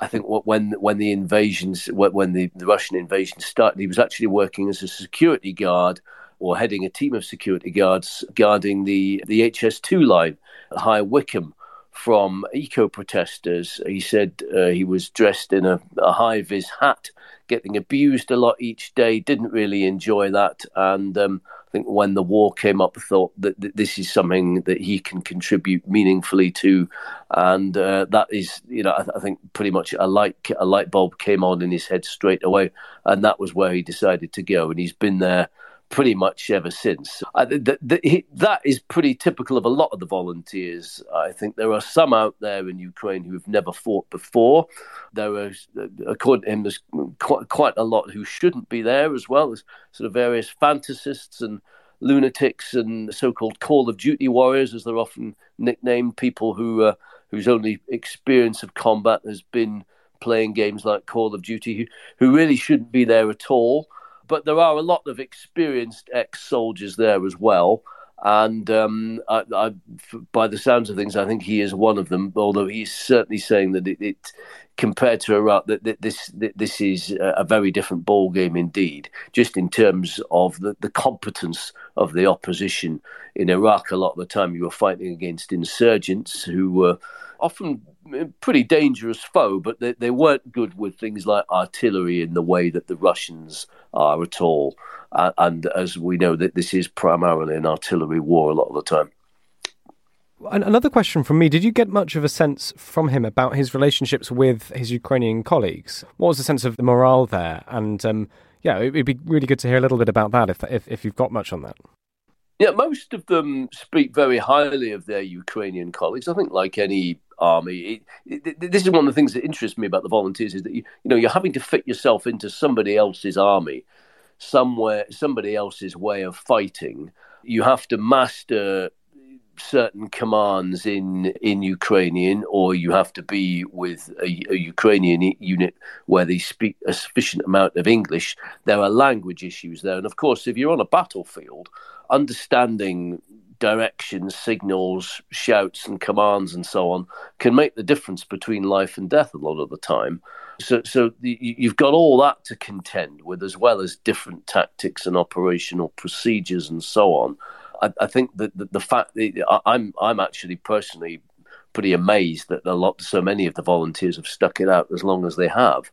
I think when when the invasions when the, the Russian invasion started, he was actually working as a security guard or heading a team of security guards guarding the the HS2 line at High Wycombe from eco protesters. He said uh, he was dressed in a, a high vis hat getting abused a lot each day. Didn't really enjoy that, and um, I think when the war came up, thought that, that, this is something that he can contribute meaningfully to, and uh, that is, you know, I, I, think pretty much a light a light bulb came on in his head straight away, and that was where he decided to go, and he's been there pretty much ever since. Uh, the, the, he, that is pretty typical of a lot of the volunteers. I think there are some out there in Ukraine who have never fought before. There are, according to him, there's quite, quite a lot who shouldn't be there as well. There's sort of various fantasists and lunatics and so-called Call of Duty warriors, as they're often nicknamed, people who uh, whose only experience of combat has been playing games like Call of Duty, who, who really shouldn't be there at all but there are a lot of experienced ex-soldiers there as well. And um, I, I, by the sounds of things, I think he is one of them. Although he's certainly saying that it, it compared to Iraq, that, that this that this is a very different ball game indeed. Just in terms of the, the competence of the opposition in Iraq, a lot of the time you were fighting against insurgents who were often pretty dangerous foe, but they, they weren't good with things like artillery in the way that the Russians are at all. Uh, and as we know, that this is primarily an artillery war a lot of the time. Another question from me: Did you get much of a sense from him about his relationships with his Ukrainian colleagues? What was the sense of the morale there? And um, yeah, it'd be really good to hear a little bit about that if if, if you've got much on that. Yeah, most of them speak very highly of their Ukrainian colleagues. I think, like any army, it, it, this is one of the things that interests me about the volunteers is that you, you know you're having to fit yourself into somebody else's army, somewhere somebody else's way of fighting. You have to master certain commands in in Ukrainian, or you have to be with a, a, Ukrainian unit where they speak a sufficient amount of English. There are language issues there, and of course, if you're on a battlefield, understanding directions, signals, shouts, and commands, and so on, can make the difference between life and death a lot of the time. So, so you've got all that to contend with, as well as different tactics and operational procedures and so on. I, I think that the, the fact that I'm I'm actually personally pretty amazed that a lot so many of the volunteers have stuck it out as long as they have.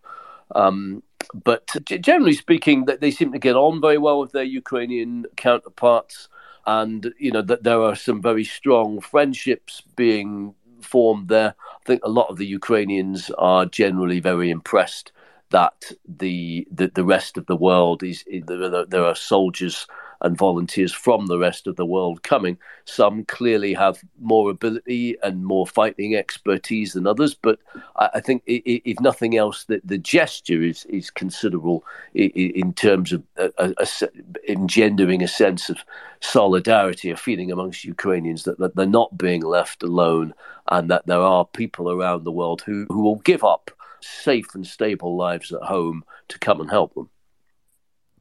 Um, but generally speaking, they seem to get on very well with their Ukrainian counterparts, and you know that there are some very strong friendships being formed there. I think a lot of the Ukrainians are generally very impressed that the the, the rest of the world is, there, there are soldiers and volunteers from the rest of the world coming. Some clearly have more ability and more fighting expertise than others, but I, think if nothing else, the, the gesture is, is considerable in, terms of uh, uh, a, a, a, engendering a sense of solidarity, a feeling amongst Ukrainians that, that they're not being left alone and that there are people around the world who, who will give up safe and stable lives at home to come and help them.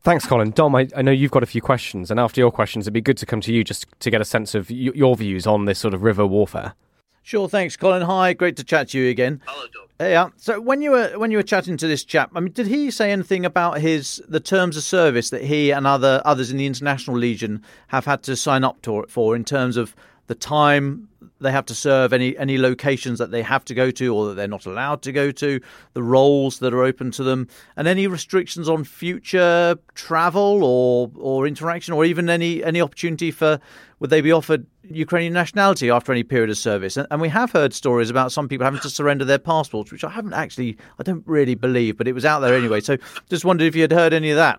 Thanks, Colin. Dom, I, I, know you've got a few questions, and after your questions, it'd be good to come to you just to get a sense of y- your views on this sort of river warfare. Sure, thanks, Colin. Hi, great to chat to you again. Hello, Dom. Yeah. So when you were when you were chatting to this chap, I mean, did he say anything about his the terms of service that he and other others in the International Legion have had to sign up to for in terms of the time they have to serve, any any locations that they have to go to or that they're not allowed to go to, the roles that are open to them, and any restrictions on future travel or or interaction, or even any any opportunity for would they be offered Ukrainian nationality after any period of service? And, and we have heard stories about some people having to surrender their passports, which I haven't actually, I don't really believe, but it was out there anyway. So just wondered if you had heard any of that.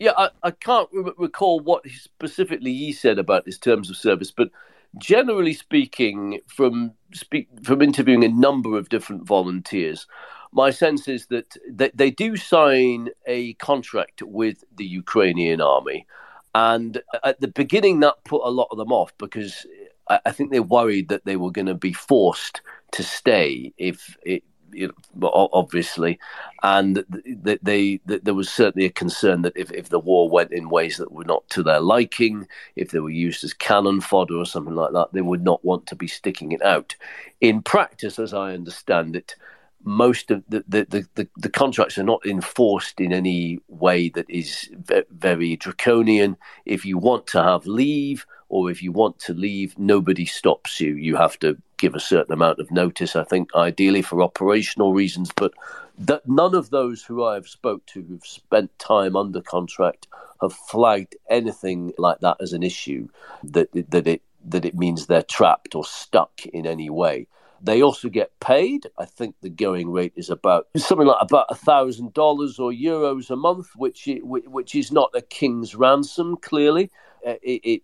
Yeah, I, I can't re- recall what specifically he said about his terms of service, but generally speaking, from speak, from interviewing a number of different volunteers, my sense is that they, they do sign a contract with the Ukrainian army. And at the beginning, that put a lot of them off because I, I think they worried that they were going to be forced to stay if it, you know, obviously, and they, they, there was certainly a concern that if, if the war went in ways that were not to their liking, if they were used as cannon fodder or something like that, they would not want to be sticking it out. In practice, as I understand it, most of the, the, the, the, contracts are not enforced in any way that is very draconian. If you want to have leave or if you want to leave, nobody stops you. You have to give a certain amount of notice, I think, ideally for operational reasons. But that none of those who I have spoke to who've spent time under contract have flagged anything like that as an issue that that it that it means they're trapped or stuck in any way. They also get paid. I think the going rate is about something like about a thousand dollars or euros a month, which which is not a king's ransom. Clearly, uh, it, it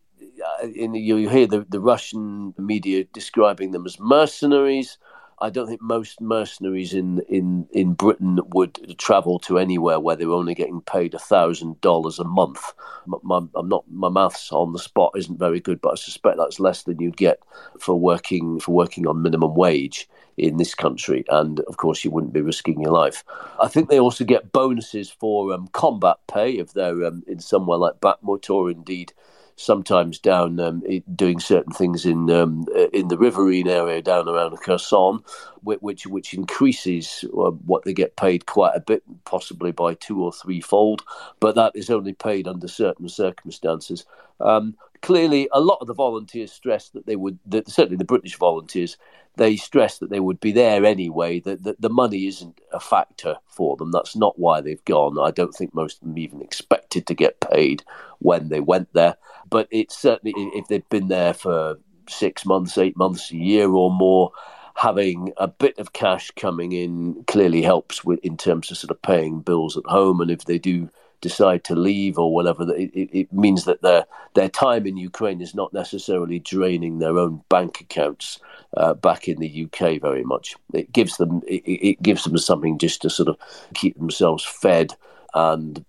uh, in, you hear the, the Russian media describing them as mercenaries. I don't think most mercenaries in, in, in Britain would travel to anywhere where they were only getting paid thousand dollars a month. My, I'm not my maths on the spot isn't very good, but I suspect that's less than you'd get for working for working on minimum wage in this country. And of course, you wouldn't be risking your life. I think they also get bonuses for um, combat pay if they're um, in somewhere like Bakhmut or indeed sometimes down um, doing certain things in um, uh, in the riverine area down around Kherson, which which increases uh, what they get paid quite a bit, possibly by two or three fold. But that is only paid under certain circumstances. Um, clearly, a lot of the volunteers stressed that they would, that certainly the British volunteers, they stressed that they would be there anyway. That, that the money isn't a factor for them. That's not why they've gone. I don't think most of them even expected to get paid when they went there. But it's certainly if they've been there for six months, eight months, a year or more, having a bit of cash coming in clearly helps with in terms of sort of paying bills at home. And if they do decide to leave or whatever, it, it means that their their time in Ukraine is not necessarily draining their own bank accounts uh, back in the UK very much. It gives them it, it, gives them something just to sort of keep themselves fed and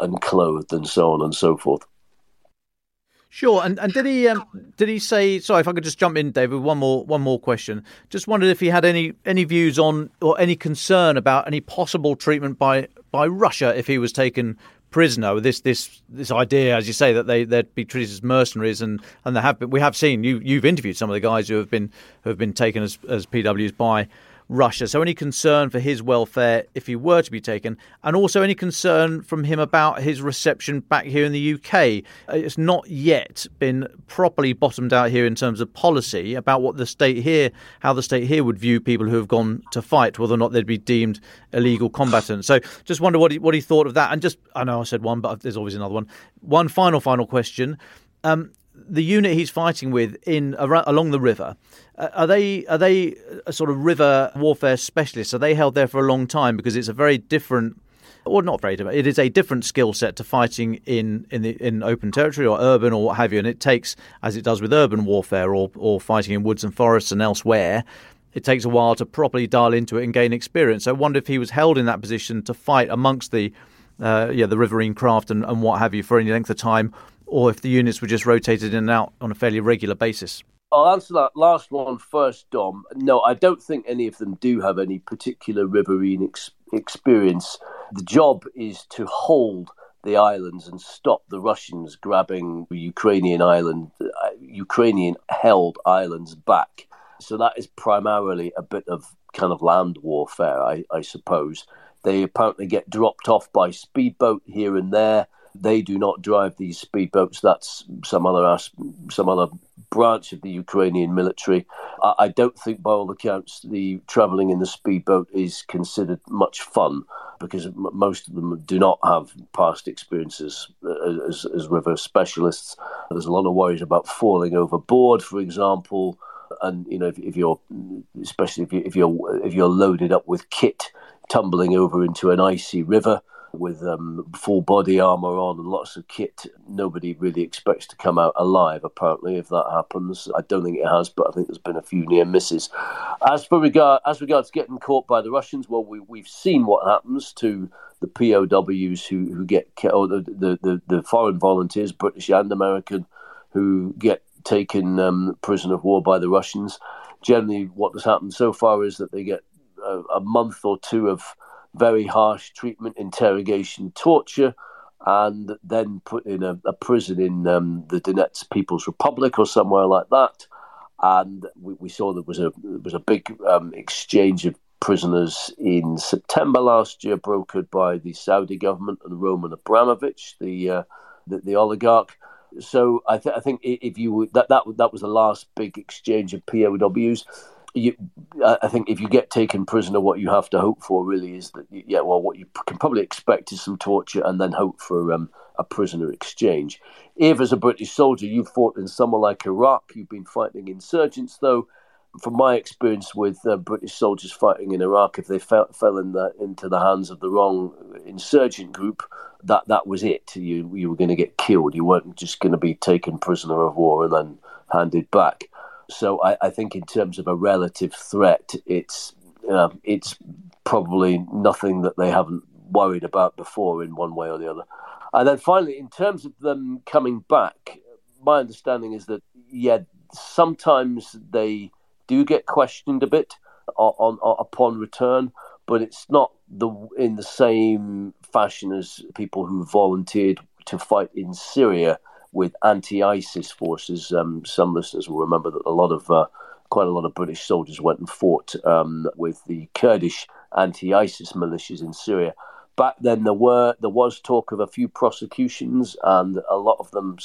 and clothed and so on and so forth. Sure, and, and did he um, did he say? Sorry, if I could just jump in, David. One more one more question. Just wondered if he had any any views on or any concern about any possible treatment by by Russia if he was taken prisoner. This this this idea, as you say, that they they'd be treated as mercenaries, and and they have been, we have seen you you've interviewed some of the guys who have been who have been taken as as PWs by Russia. So, any concern for his welfare if he were to be taken, and also any concern from him about his reception back here in the UK? It's not yet been properly bottomed out here in terms of policy about what the state here, how the state here would view people who have gone to fight, whether or not they'd be deemed illegal combatants. So, just wonder what he, what he thought of that. And just, I know I said one, but there's always another one. One final, final question. Um, the unit he's fighting with in along the river uh, are they are they a sort of river warfare specialists? Are they held there for a long time because it's a very different, or not very different? It is a different skill set to fighting in in the in open territory or urban or what have you. And it takes, as it does with urban warfare or or fighting in woods and forests and elsewhere, it takes a while to properly dial into it and gain experience. So I wonder if he was held in that position to fight amongst the uh, yeah the riverine craft and, and what have you for any length of time, or if the units were just rotated in and out on a fairly regular basis. I'll answer that last one first, Dom. No, I don't think any of them do have any particular riverine ex- experience. The job is to hold the islands and stop the Russians grabbing Ukrainian island, uh, Ukrainian held islands back. So that is primarily a bit of kind of land warfare, I, I suppose. They apparently get dropped off by speedboat here and there. They do not drive these speedboats. That's some other some other branch of the Ukrainian military. I, I don't think, by all accounts, the travelling in the speedboat is considered much fun because m- most of them do not have past experiences uh, as, as river specialists. There's a lot of worries about falling overboard, for example and you know if, if, you're especially if, you, if you're if you're loaded up with kit tumbling over into an icy river with um, full body armor on and lots of kit. Nobody really expects to come out alive. Apparently, if that happens, I don't think it has, but I think there's been a few near misses. As for regard as regards getting caught by the Russians, well, we we've seen what happens to the POWs who who get or the, the the, the foreign volunteers, British and American, who get taken um, prisoner of war by the Russians. Generally, what has happened so far is that they get a, a month or two of very harsh treatment, interrogation, torture, and then put in a, a prison in um, the Donetsk People's Republic or somewhere like that. And we, we saw there was a there was a big um, exchange of prisoners in September last year, brokered by the Saudi government and Roman Abramovich, the uh, the, the, oligarch. So I, th- I think if you that that that was the last big exchange of POWs you, I think if you get taken prisoner, what you have to hope for really is that, yeah, well, what you can probably expect is some torture and then hope for um, a prisoner exchange. If, as a British soldier, you've fought in somewhere like Iraq, you've been fighting insurgents, though, from my experience with uh, British soldiers fighting in Iraq, if they fell, fell in the, into the hands of the wrong insurgent group, that that was it. You you were going to get killed. You weren't just going to be taken prisoner of war and then handed back. So I, I think in terms of a relative threat, it's uh, it's probably nothing that they haven't worried about before in one way or the other. And then finally, in terms of them coming back, my understanding is that yeah, sometimes they do get questioned a bit on, on upon return, but it's not the in the same fashion as people who volunteered to fight in Syria with anti-ISIS forces. Um, some listeners will remember that a lot of uh, quite a lot of British soldiers went and fought um, with the Kurdish anti-ISIS militias in Syria. Back then, there were there was talk of a few prosecutions, and a lot of them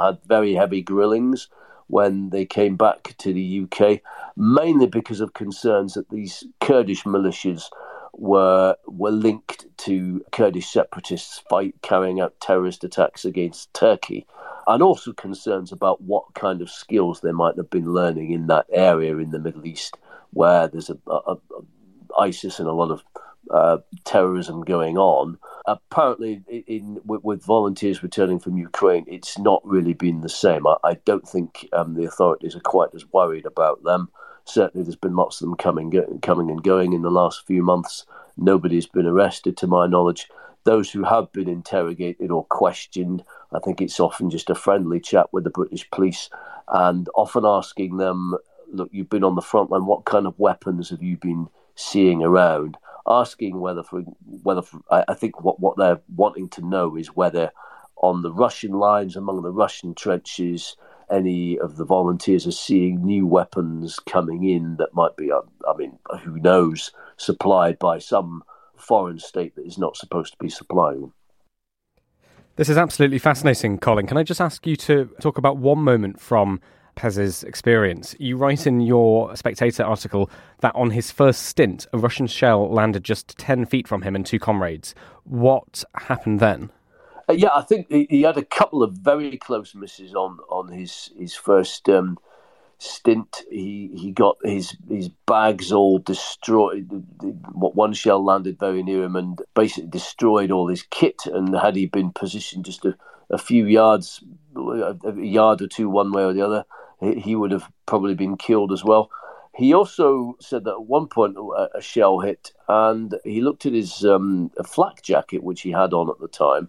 had very heavy grillings when they came back to the UK, mainly because of concerns that these Kurdish militias were were linked to Kurdish separatists fight carrying out terrorist attacks against Turkey and also concerns about what kind of skills they might have been learning in that area in the Middle East, where there's a, a, a ISIS and a lot of uh, terrorism going on. Apparently, in, in with, volunteers returning from Ukraine, it's not really been the same. I, I don't think um, the authorities are quite as worried about them. Certainly, there's been lots of them coming, coming and going in the last few months. Nobody's been arrested, to my knowledge. Those who have been interrogated or questioned I think it's often just a friendly chat with the British police and often asking them, look, you've been on the front line, what kind of weapons have you been seeing around? Asking whether, for, whether for, I, think what, what they're wanting to know is whether on the Russian lines, among the Russian trenches, any of the volunteers are seeing new weapons coming in that might be, uh, I mean, who knows, supplied by some foreign state that is not supposed to be supplying. This is absolutely fascinating, Colin. Can I just ask you to talk about one moment from Pez's experience? You write in your Spectator article that on his first stint, a Russian shell landed just 10 feet from him and two comrades. What happened then? Uh, yeah, I think he, he, had a couple of very close misses on, on his, his first um, stint. He he got his his bags all destroyed. One shell landed very near him and basically destroyed all his kit. And had he been positioned just a, a few yards, a yard or two one way or the other, he would have probably been killed as well. He also said that at one point a shell hit, and he looked at his um, flak jacket, which he had on at the time,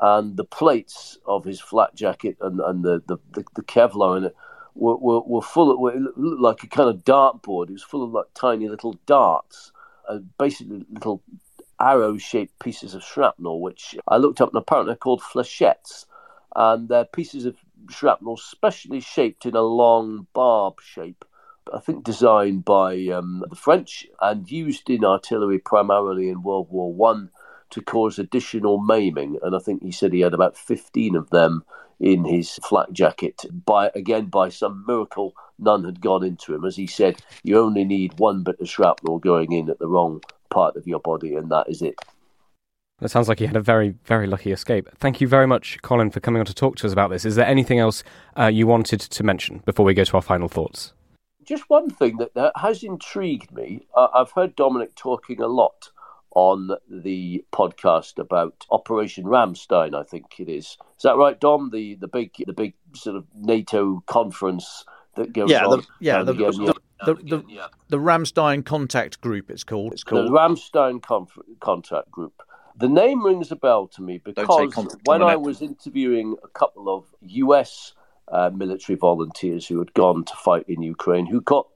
and the plates of his flak jacket and, and the, the, the, the Kevlar in it were, were, were full of, it looked like a kind of dartboard. It was full of like tiny little darts, uh, basically little arrow shaped pieces of shrapnel, which I looked up and apparently they're called flechettes. And they're pieces of shrapnel specially shaped in a long barb shape. I think designed by um, the French and used in artillery primarily in World War One to cause additional maiming. And I think he said he had about 15 of them in his flak jacket. By again, by some miracle, none had gone into him. As he said, you only need one bit of shrapnel going in at the wrong part of your body, and that is it. It sounds like he had a very, very lucky escape. Thank you very much, Colin, for coming on to talk to us about this. Is there anything else uh, you wanted to mention before we go to our final thoughts? Just one thing that, that has intrigued me. Uh, I've heard Dominic talking a lot on the podcast about Operation Ramstein, I think it is. Is that right, Dom? The the big the big sort of NATO conference that goes yeah, on. The, yeah, the, the, the, the, yeah. the Ramstein Contact Group. It's called. It's called the Ramstein Conf- Contact Group. The name rings a bell to me because when I was interviewing a couple of US uh, military volunteers who had gone to fight in Ukraine, who got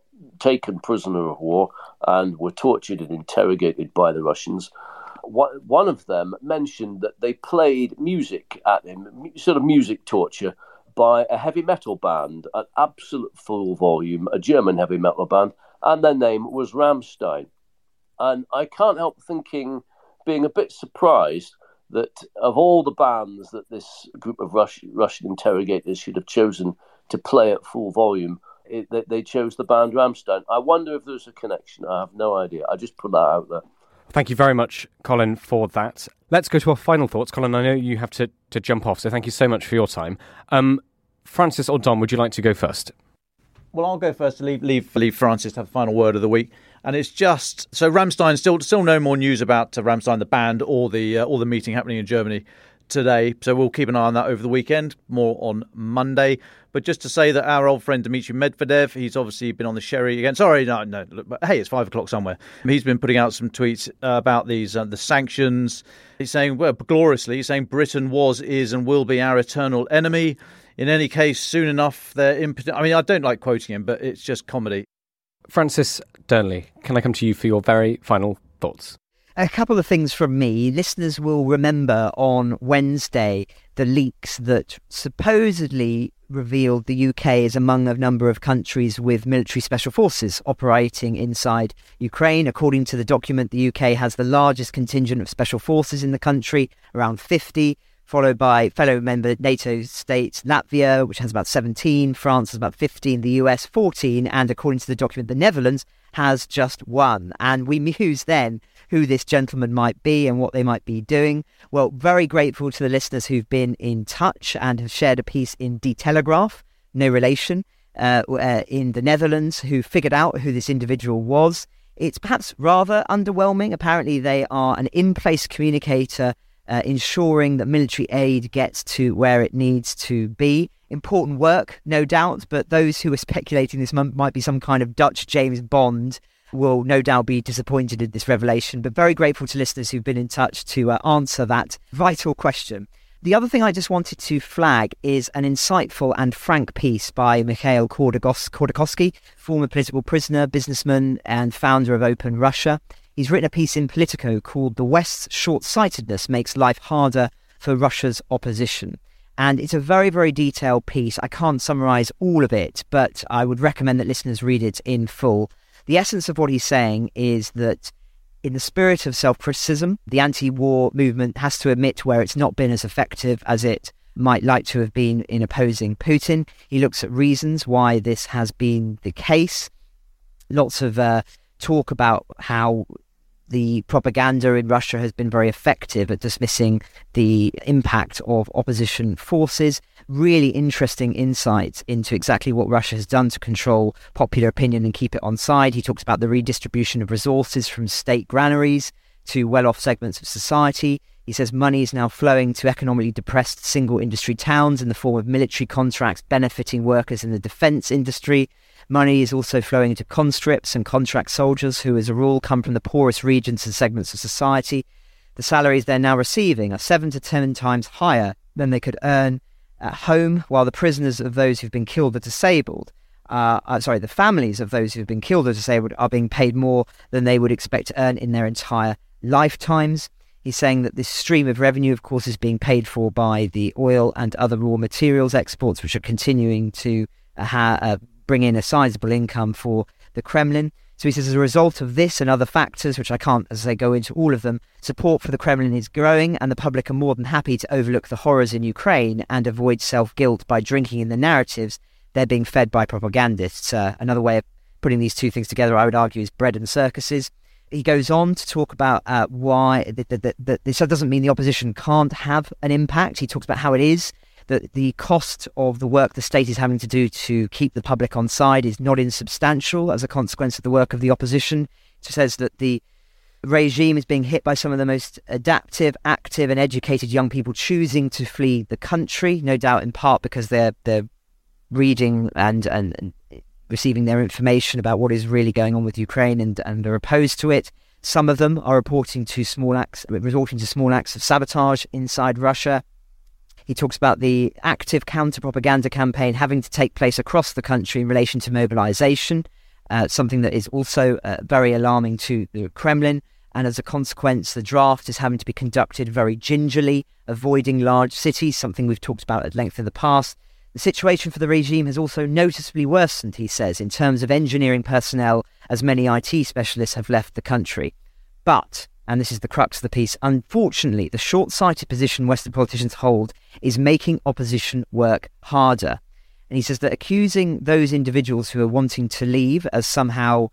taken prisoner of war and were tortured and interrogated by the Russians. One of them mentioned that they played music at him, sort of music torture, by a heavy metal band at absolute full volume, a German heavy metal band, and their name was Rammstein. And I can't help thinking, being a bit surprised that of all the bands that this group of Russian, Russian interrogators should have chosen to play at full volume, it, they, they chose the band Rammstein. I wonder if there's a connection. I have no idea. I just put that out there. Thank you very much, Colin, for that. Let's go to our final thoughts. Colin, I know you have to, to jump off, so thank you so much for your time. Um, Francis or Dom, would you like to go first? Well, I'll go first to leave, leave, leave Francis to have the final word of the week. And it's just so Ramstein. Still, still no more news about uh, Rammstein, the band, or the uh, or the meeting happening in Germany today. So we'll keep an eye on that over the weekend. More on Monday. But just to say that our old friend Dmitry Medvedev, he's obviously been on the sherry again. Sorry, no, no. Look, but hey, it's five o'clock somewhere. He's been putting out some tweets uh, about these uh, the sanctions. He's saying, well, gloriously, he's saying Britain was, is, and will be our eternal enemy. In any case, soon enough, they're impotent. I mean, I don't like quoting him, but it's just comedy. Francis Dearnley, can I come to you for your very final thoughts? A couple of things from me. Listeners will remember on Wednesday the leaks that supposedly revealed the UK is among a number of countries with military special forces operating inside Ukraine. According to the document, the UK has the largest contingent of special forces in the country, around 50, followed by fellow member NATO states Latvia, which has about 17, France has about 15, the US 14, and according to the document, the Netherlands has just one. And we muse then who this gentleman might be and what they might be doing. Well, very grateful to the listeners who've been in touch and have shared a piece in De Telegraaf, no relation, uh, uh, in the Netherlands, who figured out who this individual was. It's perhaps rather underwhelming. Apparently, they are an in place communicator. Uh, ensuring that military aid gets to where it needs to be. Important work, no doubt, but those who are speculating this might be some kind of Dutch James Bond will no doubt be disappointed in this revelation, but very grateful to listeners who've been in touch to uh, answer that vital question. The other thing I just wanted to flag is an insightful and frank piece by Mikhail Khodorkovsky, former political prisoner, businessman, and founder of Open Russia. He's written a piece in Politico called The West's Short Sightedness Makes Life Harder for Russia's Opposition. And it's a very, very detailed piece. I can't summarize all of it, but I would recommend that listeners read it in full. The essence of what he's saying is that in the spirit of self criticism, the anti war movement has to admit where it's not been as effective as it might like to have been in opposing Putin. He looks at reasons why this has been the case. Lots of uh, talk about how the propaganda in Russia has been very effective at dismissing the impact of opposition forces. Really interesting insights into exactly what Russia has done to control popular opinion and keep it on side. He talks about the redistribution of resources from state granaries to well off segments of society. He says money is now flowing to economically depressed single industry towns in the form of military contracts benefiting workers in the defense industry. Money is also flowing into conscripts and contract soldiers who, as a rule, come from the poorest regions and segments of society. The salaries they're now receiving are seven to ten times higher than they could earn at home, while the prisoners of those who've been killed or disabled uh, uh, sorry, the families of those who've been killed or disabled are being paid more than they would expect to earn in their entire lifetimes. He's saying that this stream of revenue, of course, is being paid for by the oil and other raw materials exports, which are continuing to uh, ha- uh, bring in a sizable income for the Kremlin. So he says, as a result of this and other factors, which I can't, as I go into all of them, support for the Kremlin is growing, and the public are more than happy to overlook the horrors in Ukraine and avoid self guilt by drinking in the narratives they're being fed by propagandists. Uh, another way of putting these two things together, I would argue, is bread and circuses. He goes on to talk about uh, why this doesn't mean the opposition can't have an impact. He talks about how it is that the cost of the work the state is having to do to keep the public on side is not insubstantial as a consequence of the work of the opposition. It says that the regime is being hit by some of the most adaptive, active, and educated young people choosing to flee the country, no doubt in part because they're they're reading and, and, and receiving their information about what is really going on with Ukraine and, and are opposed to it. Some of them are reporting to small acts, resorting to small acts of sabotage inside Russia. He talks about the active counter propaganda campaign having to take place across the country in relation to mobilization, uh, something that is also uh, very alarming to the Kremlin. And as a consequence, the draft is having to be conducted very gingerly, avoiding large cities, something we've talked about at length in the past. The situation for the regime has also noticeably worsened, he says, in terms of engineering personnel, as many IT specialists have left the country. But and this is the crux of the piece, unfortunately, the short sighted position Western politicians hold is making opposition work harder. And he says that accusing those individuals who are wanting to leave as somehow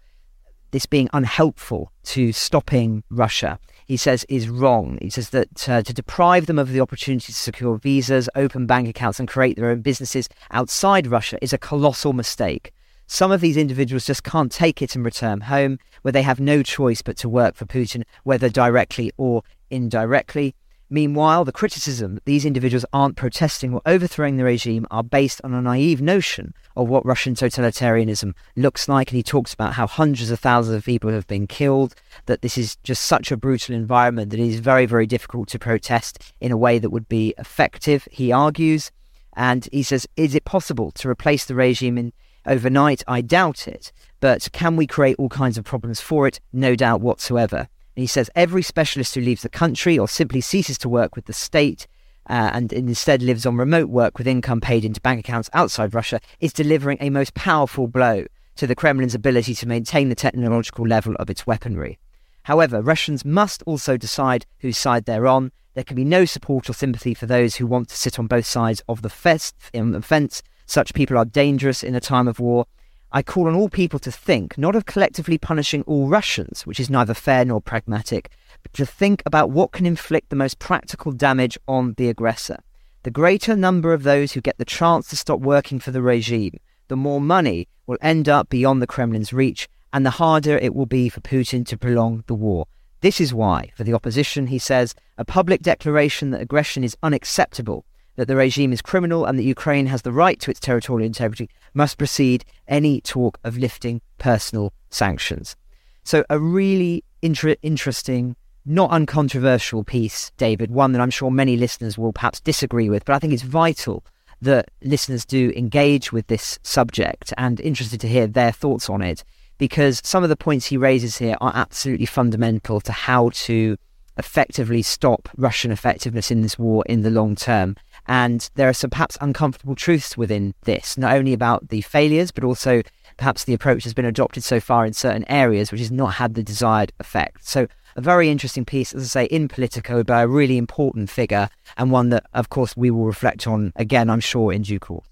this being unhelpful to stopping Russia, he says is wrong. He says that uh, to deprive them of the opportunity to secure visas, open bank accounts, and create their own businesses outside Russia is a colossal mistake. Some of these individuals just can't take it and return home, where they have no choice but to work for Putin, whether directly or indirectly. Meanwhile, the criticism that these individuals aren't protesting or overthrowing the regime are based on a naive notion of what Russian totalitarianism looks like. And he talks about how hundreds of thousands of people have been killed, that this is just such a brutal environment that it is very, very difficult to protest in a way that would be effective, he argues. And he says, is it possible to replace the regime in overnight? I doubt it. But can we create all kinds of problems for it? No doubt whatsoever. And he says every specialist who leaves the country or simply ceases to work with the state uh, and instead lives on remote work with income paid into bank accounts outside Russia is delivering a most powerful blow to the Kremlin's ability to maintain the technological level of its weaponry. However, Russians must also decide whose side they're on. There can be no support or sympathy for those who want to sit on both sides of the fence such people are dangerous in a time of war. I call on all people to think, not of collectively punishing all Russians, which is neither fair nor pragmatic, but to think about what can inflict the most practical damage on the aggressor. The greater number of those who get the chance to stop working for the regime, the more money will end up beyond the Kremlin's reach, and the harder it will be for Putin to prolong the war. This is why, for the opposition, he says, a public declaration that aggression is unacceptable that the regime is criminal and that Ukraine has the right to its territorial integrity must precede any talk of lifting personal sanctions. So, a really inter- interesting not uncontroversial piece, David, one that I'm sure many listeners will perhaps disagree with, but I think it's vital that listeners do engage with this subject and interested to hear their thoughts on it because some of the points he raises here are absolutely fundamental to how to effectively stop Russian effectiveness in this war in the long term. And there are some perhaps uncomfortable truths within this, not only about the failures, but also perhaps the approach has been adopted so far in certain areas, which has not had the desired effect. So, a very interesting piece, as I say, in Politico by a really important figure, and one that, of course, we will reflect on again, I'm sure, in due course.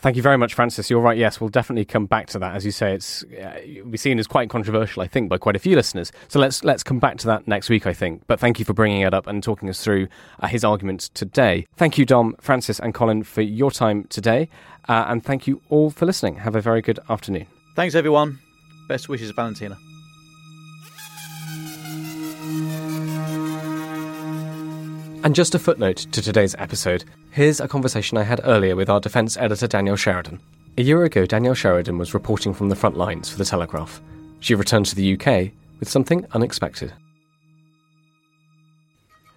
Thank you very much, Francis. You're right. Yes, we'll definitely come back to that. As you say, it's uh, be seen as quite controversial, I think, by quite a few listeners. So let's let's come back to that next week, I think. But thank you for bringing it up and talking us through uh, his arguments today. Thank you, Dom, Francis, and Colin for your time today, uh, and thank you all for listening. Have a very good afternoon. Thanks, everyone. Best wishes, Valentina. And just a footnote to today's episode here's a conversation I had earlier with our defence editor Danielle Sheridan. A year ago, Danielle Sheridan was reporting from the front lines for The Telegraph. She returned to the UK with something unexpected.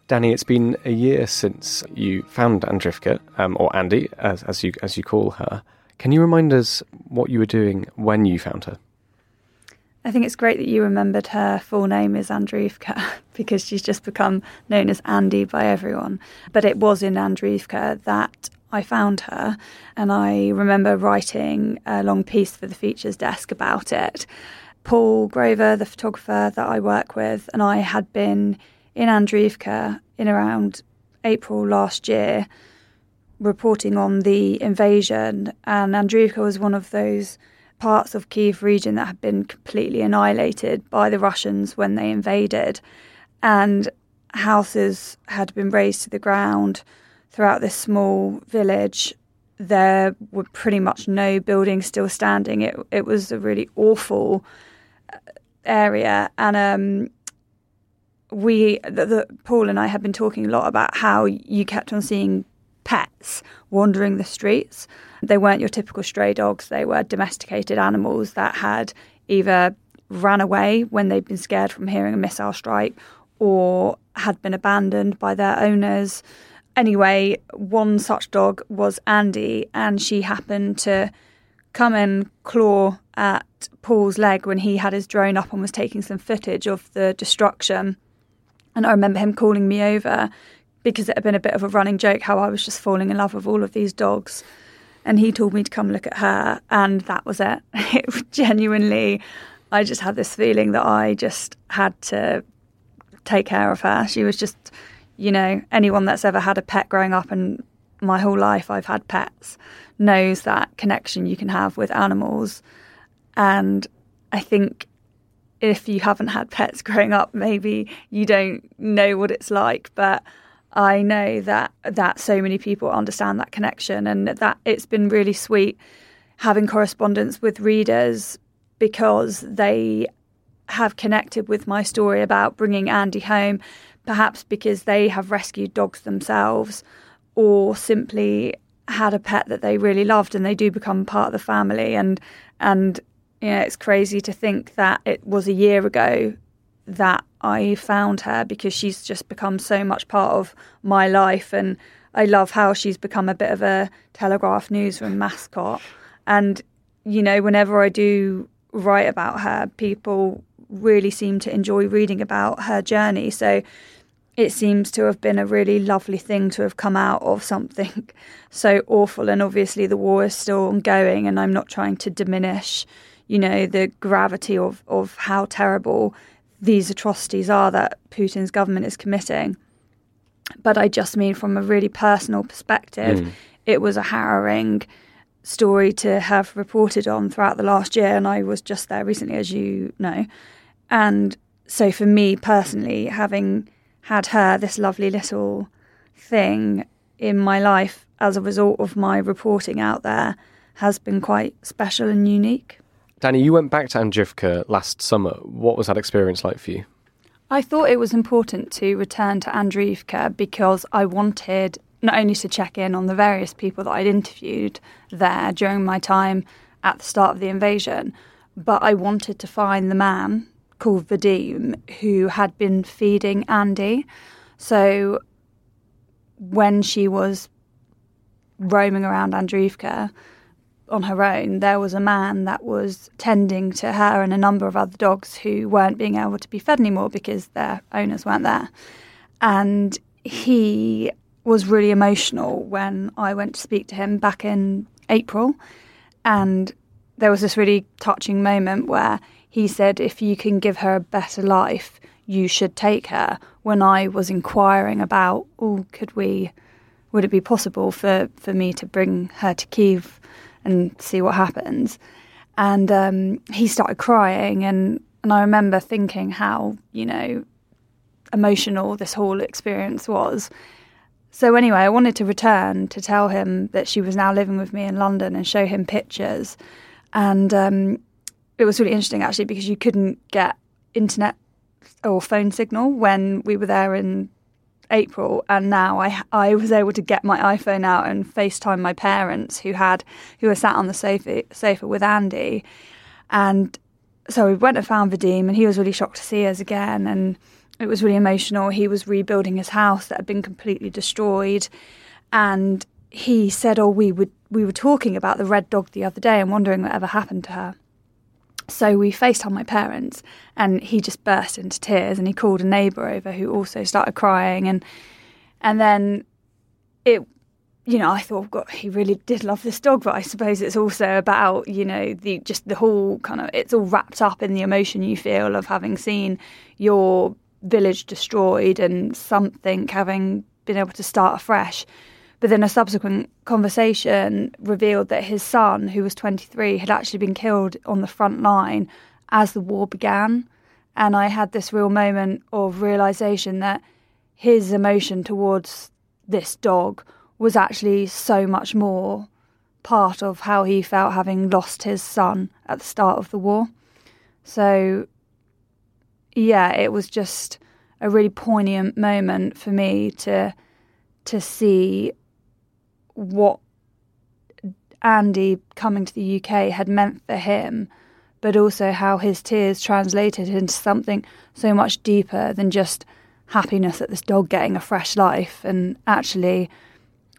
Danny, it's been a year since you found Andrivka, um, or Andy, as, as, you, as you call her. Can you remind us what you were doing when you found her? I think it's great that you remembered her full name is Andrivka [laughs] because she's just become known as Andy by everyone. But it was in Andrivka that I found her, and I remember writing a long piece for the features desk about it. Paul Grover, the photographer that I work with, and I had been in Andrivka in around April last year reporting on the invasion, and Andrivka was one of those parts of Kiev region that had been completely annihilated by the Russians when they invaded, and houses had been razed to the ground throughout this small village. There were pretty much no buildings still standing. It it was a really awful uh, area, and um, we the, the, Paul and I had been talking a lot about how you kept on seeing pets wandering the streets. They weren't your typical stray dogs, they were domesticated animals that had either ran away when they'd been scared from hearing a missile strike or had been abandoned by their owners. Anyway, one such dog was Andy, and she happened to come and claw at Paul's leg when he had his drone up and was taking some footage of the destruction. And I remember him calling me over because it had been a bit of a running joke how I was just falling in love with all of these dogs. And he told me to come look at her, and that was it. [laughs] It genuinely, I just had this feeling that I just had to take care of her. She was just, you know, anyone that's ever had a pet growing up and my whole life I've had pets knows that connection you can have with animals. And I think if you haven't had pets [laughs] growing up, maybe you don't know what it's like. But I know that that so many people understand that connection and that it's been really sweet having correspondence with readers because they have connected with my story about bringing Andy home, perhaps because they have rescued dogs themselves or simply had a pet that they really loved and they do become part of the family. And and you know it's crazy to think that it was a year ago that I found her because she's just become so much part of my life. And I love how she's become a bit of a Telegraph newsroom mascot. And, you know, whenever I do write about her, people really seem to enjoy reading about her journey. So it seems to have been a really lovely thing to have come out of something [laughs] so awful. And obviously, the war is still ongoing, and I'm not trying to diminish, you know, the gravity of, of how terrible these atrocities are that Putin's government is committing. But I just mean from a really personal perspective, mm. it was a harrowing story to have reported on throughout the last year. And I was just there recently, as you know. And so for me personally, having had her, this lovely little thing in my life as a result of my reporting out there, has been quite special and unique. Danny, you went back to Andrivka last summer. What was that experience like for you? I thought it was important to return to Andrivka because I wanted not only to check in on the various people that I'd interviewed there during my time at the start of the invasion, but I wanted to find the man called Vadim who had been feeding Andy. So when she was roaming around Andrivka on her own, there was a man that was tending to her and a number of other dogs who weren't being able to be fed anymore because their owners weren't there. And he was really emotional when I went to speak to him back in April. And there was this really touching moment where he said, If you can give her a better life, you should take her. When I was inquiring about, oh, could we, would it be possible for, for me to bring her to Kiev and see what happens? And um, he started crying. And, and I remember thinking how, you know, emotional this whole experience was. So, anyway, I wanted to return to tell him that she was now living with me in London and show him pictures. And um, it was really interesting actually because you couldn't get internet or phone signal when we were there in April, and now I I was able to get my iPhone out and FaceTime my parents who had who were sat on the sofa sofa with Andy, and so we went and found Vadim, and he was really shocked to see us again, and it was really emotional. He was rebuilding his house that had been completely destroyed, and he said, "Oh, we would we were talking about the red dog the other day and wondering whatever happened to her." So we FaceTime my parents, and he just burst into tears, and he called a neighbour over who also started crying, and and then it, you know, I thought, God, he really did love this dog, but I suppose it's also about, you know, the just the whole kind of it's all wrapped up in the emotion you feel of having seen your village destroyed and something having been able to start afresh. But then a subsequent conversation revealed that his son, who was 23, had actually been killed on the front line as the war began. And I had this real moment of realization that his emotion towards this dog was actually so much more part of how he felt having lost his son at the start of the war. So, yeah, it was just a really poignant moment for me to to see what Andy coming to the UK had meant for him, but also how his tears translated into something so much deeper than just happiness at this dog getting a fresh life. And actually,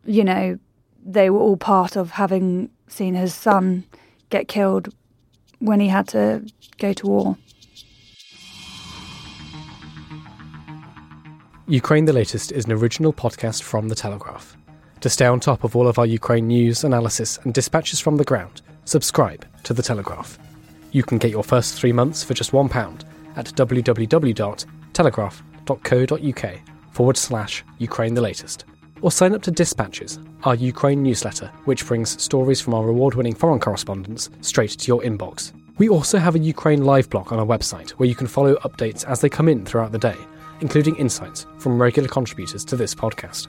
you know, they were all part of having seen his son get killed when he had to go to war. Ukraine the Latest is an original podcast from The Telegraph. To stay on top of all of our Ukraine news, analysis, and dispatches from the ground, subscribe to The Telegraph. You can get your first three months for just £1 at www.telegraph.co.uk forward slash Ukraine the Latest. Or sign up to Dispatches, our Ukraine newsletter, which brings stories from our award winning foreign correspondents straight to your inbox. We also have a Ukraine live blog on our website where you can follow updates as they come in throughout the day, including insights from regular contributors to this podcast.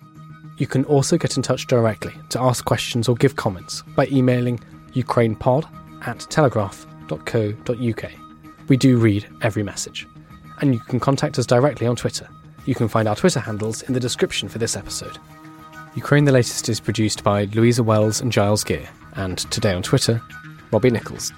You can also get in touch directly to ask questions or give comments by emailing ukrainepod at telegraph.co.uk. We do read every message. And you can contact us directly on Twitter. You can find our Twitter handles in the description for this episode. Ukraine the Latest is produced by Louisa Wells and Giles Gear, and today on Twitter, Robbie Nichols.